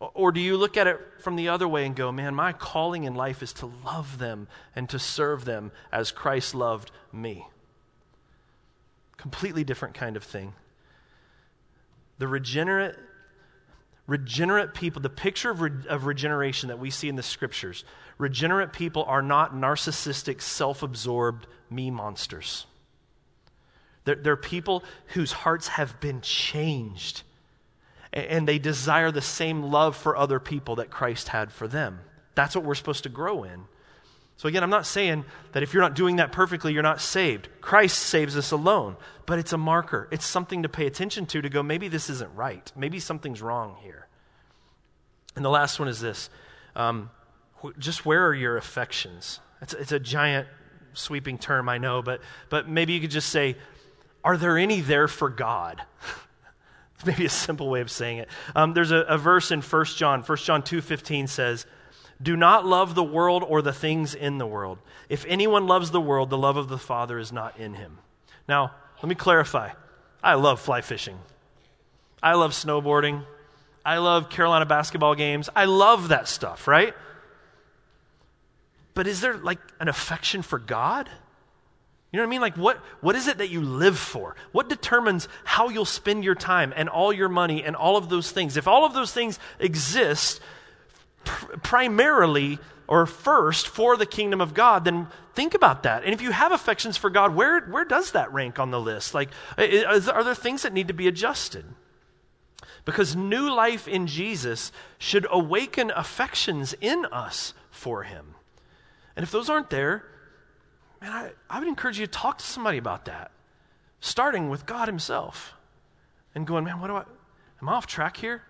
Or do you look at it from the other way and go, man, my calling in life is to love them and to serve them as Christ loved me? Completely different kind of thing. The regenerate, regenerate people, the picture of, re, of regeneration that we see in the scriptures, regenerate people are not narcissistic, self absorbed me monsters. They're, they're people whose hearts have been changed and they desire the same love for other people that Christ had for them. That's what we're supposed to grow in. So, again, I'm not saying that if you're not doing that perfectly, you're not saved. Christ saves us alone, but it's a marker. It's something to pay attention to to go, maybe this isn't right. Maybe something's wrong here. And the last one is this um, just where are your affections? It's, it's a giant sweeping term, I know, but, but maybe you could just say, are there any there for God? [laughs] [laughs] maybe a simple way of saying it. Um, there's a, a, verse in 1 John. 1 John 2.15 says, Do not love the world or the things in the world. If anyone loves the world, the love of the Father is not in him. Now, let me clarify. I love fly fishing. I love snowboarding. I love Carolina basketball games. I love that stuff, right? But is there like an affection for God? You know what I mean? Like, what, what is it that you live for? What determines how you'll spend your time and all your money and all of those things? If all of those things exist pr- primarily or first for the kingdom of God, then think about that. And if you have affections for God, where, where does that rank on the list? Like, is, are there things that need to be adjusted? Because new life in Jesus should awaken affections in us for Him. And if those aren't there, man, I, I would encourage you to talk to somebody about that, starting with God Himself and going, man, what do I, am I off track here?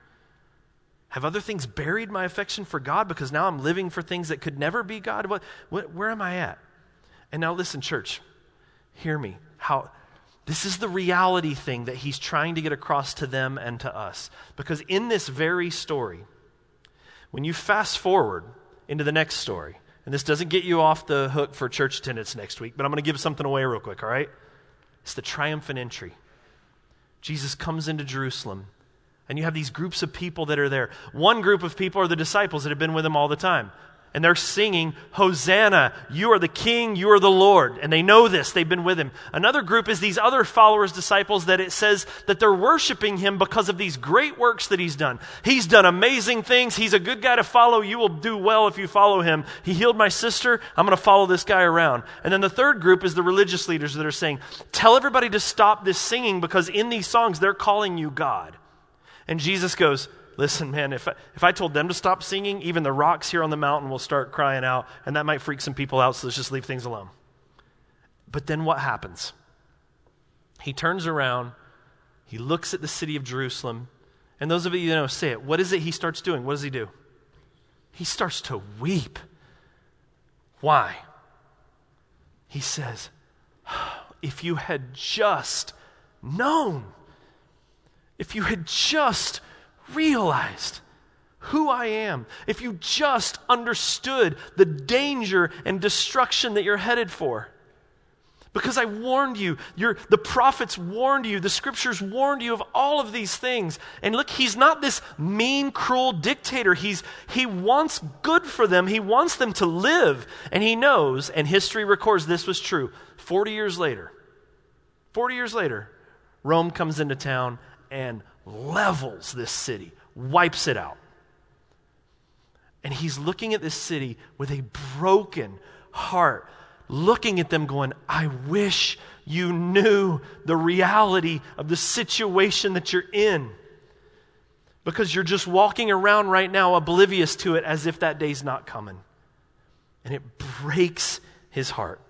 Have other things buried my affection for God because now I'm living for things that could never be God? What, what, where am I at? And now, listen, church, hear me. How this is the reality thing that he's trying to get across to them and to us. Because in this very story, when you fast forward into the next story, and this doesn't get you off the hook for church attendance next week, but I'm going to give something away real quick, all right? It's the triumphant entry. Jesus comes into Jerusalem, and you have these groups of people that are there. One group of people are the disciples that have been with him all the time. And they're singing, Hosanna, you are the King, you are the Lord. And they know this, they've been with him. Another group is these other followers, disciples, that it says that they're worshiping him because of these great works that he's done. He's done amazing things. He's a good guy to follow. You will do well if you follow him. He healed my sister. I'm going to follow this guy around. And then the third group is the religious leaders that are saying, Tell everybody to stop this singing because in these songs they're calling you God. And Jesus goes, Listen, man, if I, if I told them to stop singing, even the rocks here on the mountain will start crying out, and that might freak some people out, so let's just leave things alone. But then what happens? He turns around, he looks at the city of Jerusalem, and those of you that know, say it. What is it he starts doing? What does he do? He starts to weep. Why? He says, If you had just known, if you had just realized who I am, if you just understood the danger and destruction that you're headed for. Because I warned you, the prophets warned you, the scriptures warned you of all of these things. And look, he's not this mean, cruel dictator. He's, he wants good for them, he wants them to live. And he knows, and history records this was true. 40 years later, 40 years later, Rome comes into town and levels this city, wipes it out. And he's looking at this city with a broken heart, looking at them, going, I wish you knew the reality of the situation that you're in. Because you're just walking around right now oblivious to it as if that day's not coming. And it breaks his heart.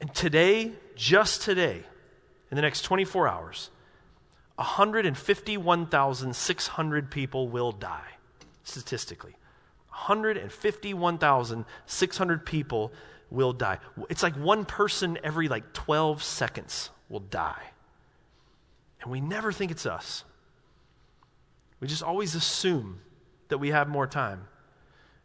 And today, just today, in the next 24 hours, 151,600 people will die, statistically. 151,600 people will die. It's like one person every like 12 seconds will die. And we never think it's us. We just always assume that we have more time.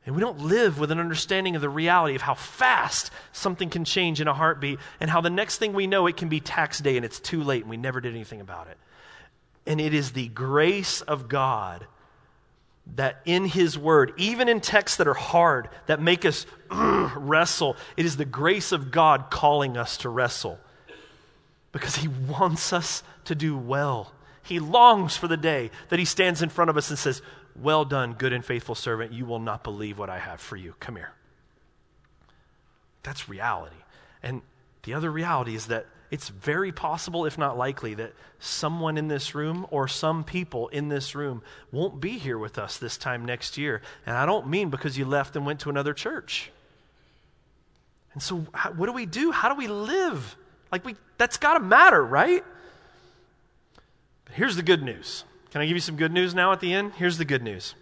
And we don't live with an understanding of the reality of how fast something can change in a heartbeat and how the next thing we know it can be tax day and it's too late and we never did anything about it. And it is the grace of God that in His Word, even in texts that are hard, that make us [clears throat] wrestle, it is the grace of God calling us to wrestle. Because He wants us to do well. He longs for the day that He stands in front of us and says, Well done, good and faithful servant. You will not believe what I have for you. Come here. That's reality. And the other reality is that it's very possible, if not likely, that someone in this room or some people in this room won't be here with us this time next year. And I don't mean because you left and went to another church. And so, how, what do we do? How do we live? Like, we, that's got to matter, right? But here's the good news. Can I give you some good news now at the end? Here's the good news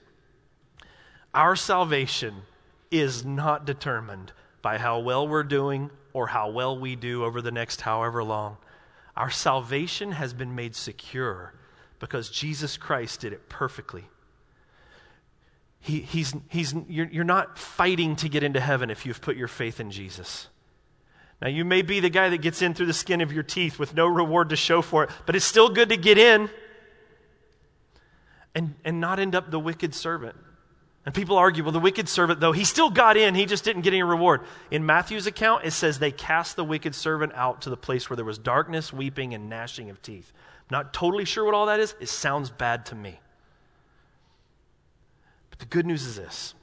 our salvation is not determined by how well we're doing or how well we do over the next however long. Our salvation has been made secure because Jesus Christ did it perfectly. He, he's, he's, you're, you're not fighting to get into heaven if you've put your faith in Jesus. Now, you may be the guy that gets in through the skin of your teeth with no reward to show for it, but it's still good to get in and, and not end up the wicked servant. And people argue, well, the wicked servant, though, he still got in, he just didn't get any reward. In Matthew's account, it says they cast the wicked servant out to the place where there was darkness, weeping, and gnashing of teeth. Not totally sure what all that is. It sounds bad to me. But the good news is this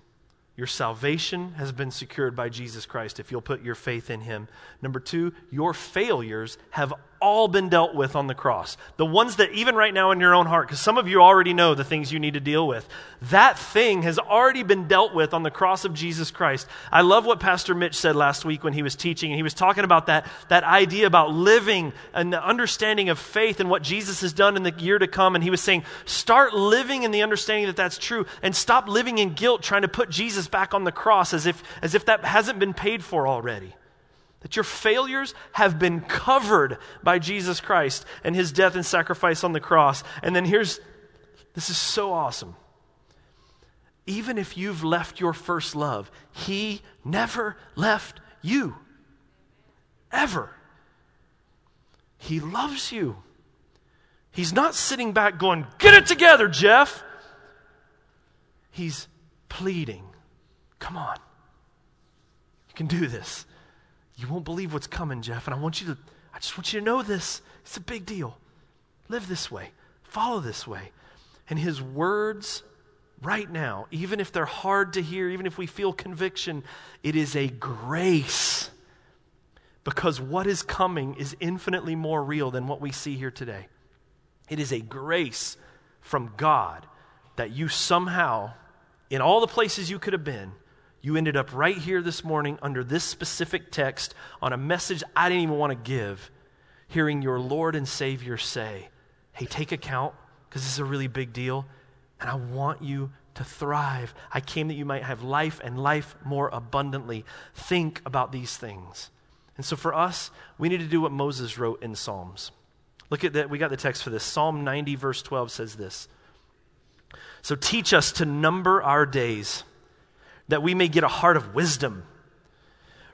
your salvation has been secured by Jesus Christ if you'll put your faith in him. Number two, your failures have all been dealt with on the cross. The ones that, even right now in your own heart, because some of you already know the things you need to deal with, that thing has already been dealt with on the cross of Jesus Christ. I love what Pastor Mitch said last week when he was teaching, and he was talking about that, that idea about living and the understanding of faith and what Jesus has done in the year to come. And he was saying, start living in the understanding that that's true, and stop living in guilt trying to put Jesus back on the cross as if, as if that hasn't been paid for already. That your failures have been covered by Jesus Christ and his death and sacrifice on the cross. And then here's this is so awesome. Even if you've left your first love, he never left you. Ever. He loves you. He's not sitting back going, Get it together, Jeff. He's pleading, Come on. You can do this. You won't believe what's coming, Jeff, and I want you to I just want you to know this. It's a big deal. Live this way. Follow this way. And his words right now, even if they're hard to hear, even if we feel conviction, it is a grace because what is coming is infinitely more real than what we see here today. It is a grace from God that you somehow, in all the places you could have been, you ended up right here this morning under this specific text on a message I didn't even want to give, hearing your Lord and Savior say, Hey, take account, because this is a really big deal, and I want you to thrive. I came that you might have life and life more abundantly. Think about these things. And so for us, we need to do what Moses wrote in Psalms. Look at that. We got the text for this. Psalm 90, verse 12 says this So teach us to number our days, that we may get a heart of wisdom.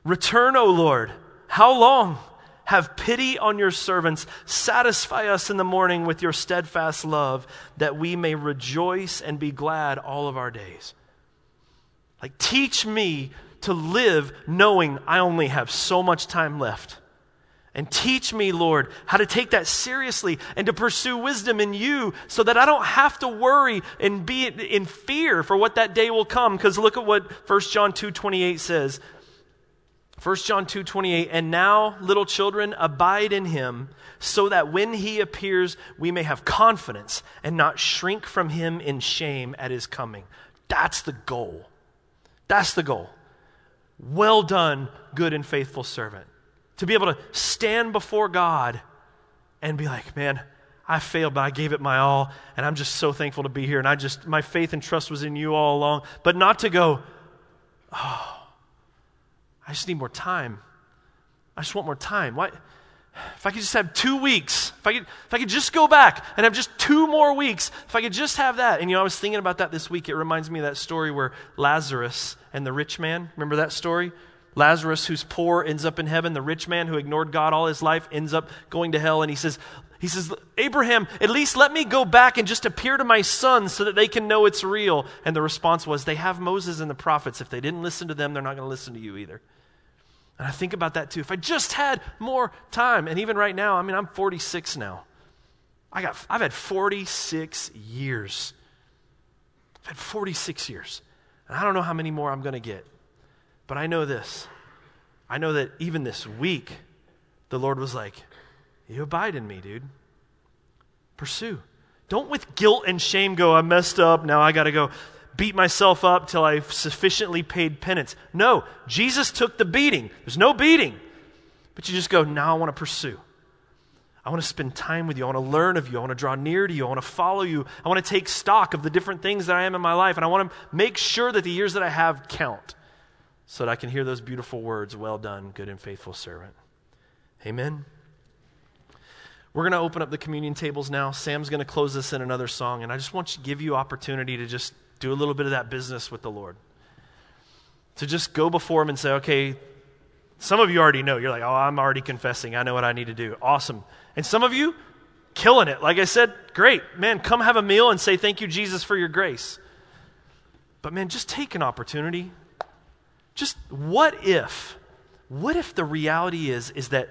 Return, O Lord. How long? Have pity on your servants. Satisfy us in the morning with your steadfast love, that we may rejoice and be glad all of our days. Like, teach me to live knowing I only have so much time left. And teach me, Lord, how to take that seriously and to pursue wisdom in you so that I don't have to worry and be in fear for what that day will come. Because look at what 1 John 2 28 says. 1 John 2 28, and now, little children, abide in him, so that when he appears, we may have confidence and not shrink from him in shame at his coming. That's the goal. That's the goal. Well done, good and faithful servant. To be able to stand before God and be like, man, I failed, but I gave it my all, and I'm just so thankful to be here. And I just, my faith and trust was in you all along. But not to go, oh, I just need more time. I just want more time. Why? If I could just have two weeks, if I could, if I could just go back and have just two more weeks, if I could just have that. And you know, I was thinking about that this week. It reminds me of that story where Lazarus and the rich man. Remember that story? Lazarus, who's poor, ends up in heaven. The rich man who ignored God all his life ends up going to hell. And he says, he says, Abraham, at least let me go back and just appear to my sons so that they can know it's real. And the response was, they have Moses and the prophets. If they didn't listen to them, they're not going to listen to you either. And I think about that too. If I just had more time, and even right now, I mean, I'm 46 now. I got, I've had 46 years. I've had 46 years. And I don't know how many more I'm going to get. But I know this. I know that even this week, the Lord was like, You abide in me, dude. Pursue. Don't with guilt and shame go, I messed up, now I got to go beat myself up till I've sufficiently paid penance. No, Jesus took the beating. There's no beating. But you just go, now I want to pursue. I want to spend time with you. I want to learn of you. I want to draw near to you. I want to follow you. I want to take stock of the different things that I am in my life. And I want to make sure that the years that I have count so that I can hear those beautiful words Well done, good and faithful servant. Amen. We're going to open up the communion tables now. Sam's going to close this in another song. And I just want to give you opportunity to just do a little bit of that business with the Lord. To just go before Him and say, okay, some of you already know. You're like, oh, I'm already confessing. I know what I need to do. Awesome. And some of you, killing it. Like I said, great. Man, come have a meal and say, thank you, Jesus, for your grace. But man, just take an opportunity. Just what if? What if the reality is, is that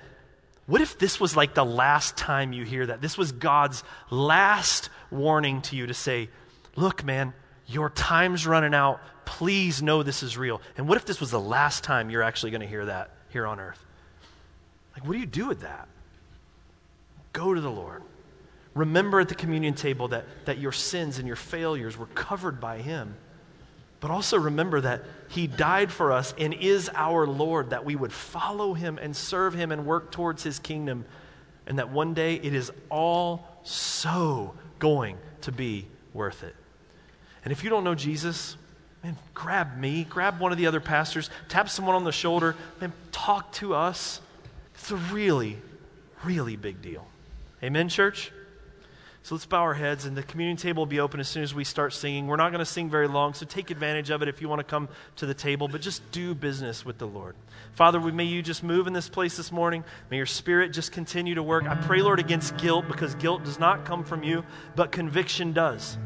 what if this was like the last time you hear that? This was God's last warning to you to say, look, man, your time's running out. Please know this is real. And what if this was the last time you're actually going to hear that here on earth? Like, what do you do with that? Go to the Lord. Remember at the communion table that, that your sins and your failures were covered by Him. But also remember that He died for us and is our Lord, that we would follow Him and serve Him and work towards His kingdom. And that one day it is all so going to be worth it. And if you don't know Jesus, man, grab me, grab one of the other pastors, tap someone on the shoulder, and talk to us. It's a really, really big deal. Amen, church? So let's bow our heads, and the communion table will be open as soon as we start singing. We're not going to sing very long, so take advantage of it if you want to come to the table, but just do business with the Lord. Father, may you just move in this place this morning. May your spirit just continue to work. I pray, Lord, against guilt, because guilt does not come from you, but conviction does.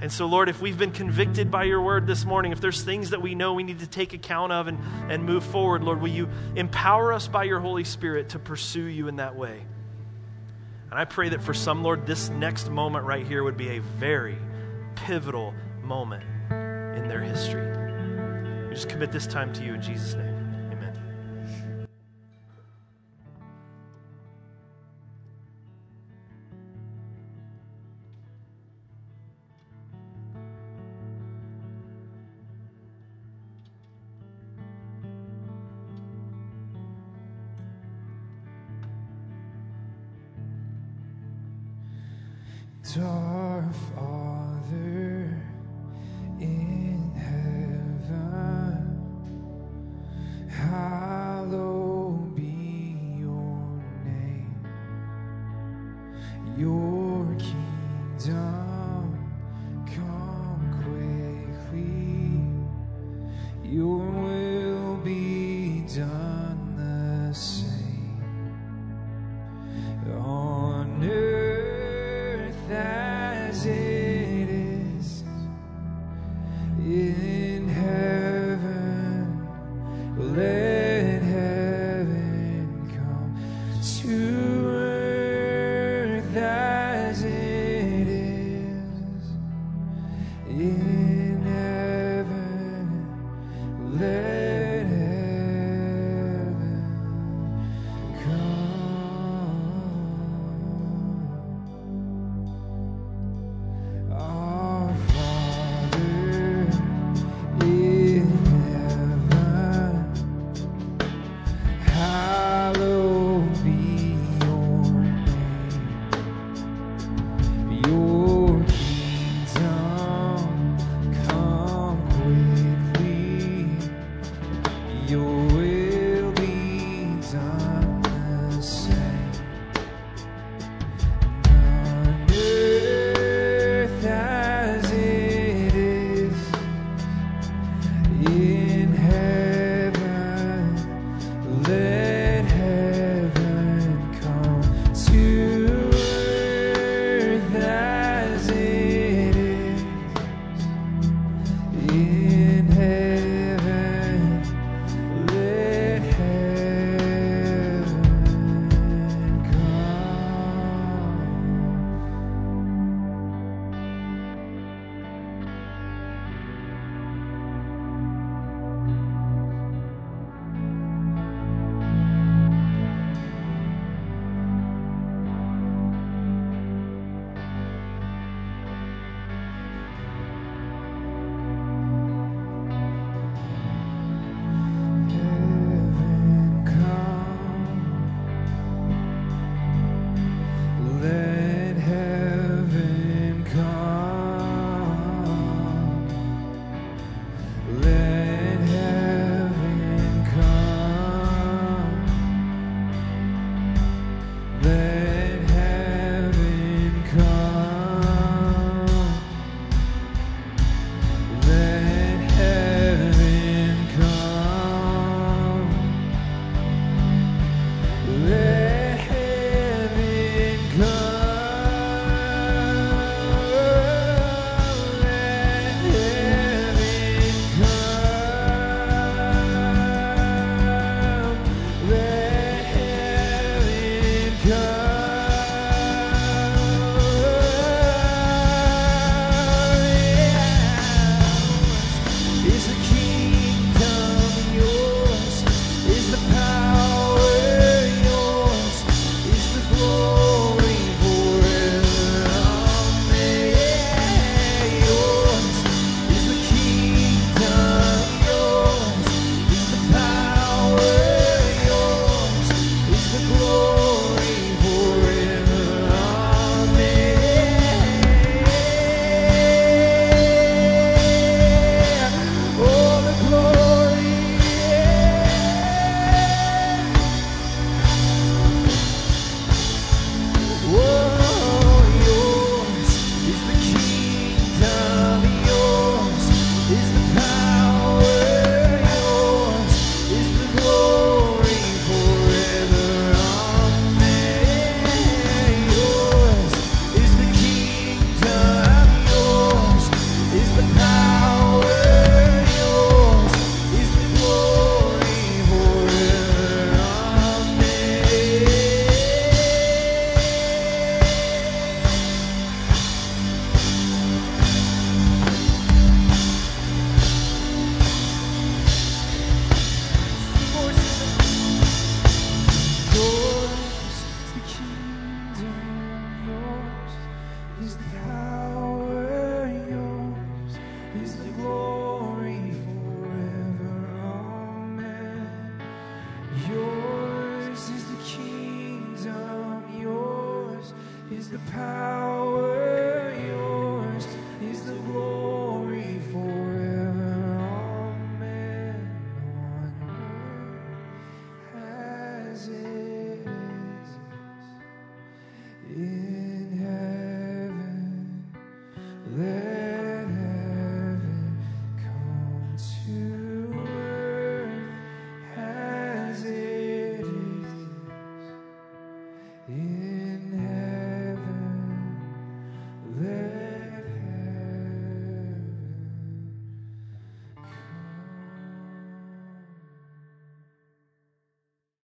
And so, Lord, if we've been convicted by your word this morning, if there's things that we know we need to take account of and, and move forward, Lord, will you empower us by your Holy Spirit to pursue you in that way? And I pray that for some, Lord, this next moment right here would be a very pivotal moment in their history. We just commit this time to you in Jesus' name.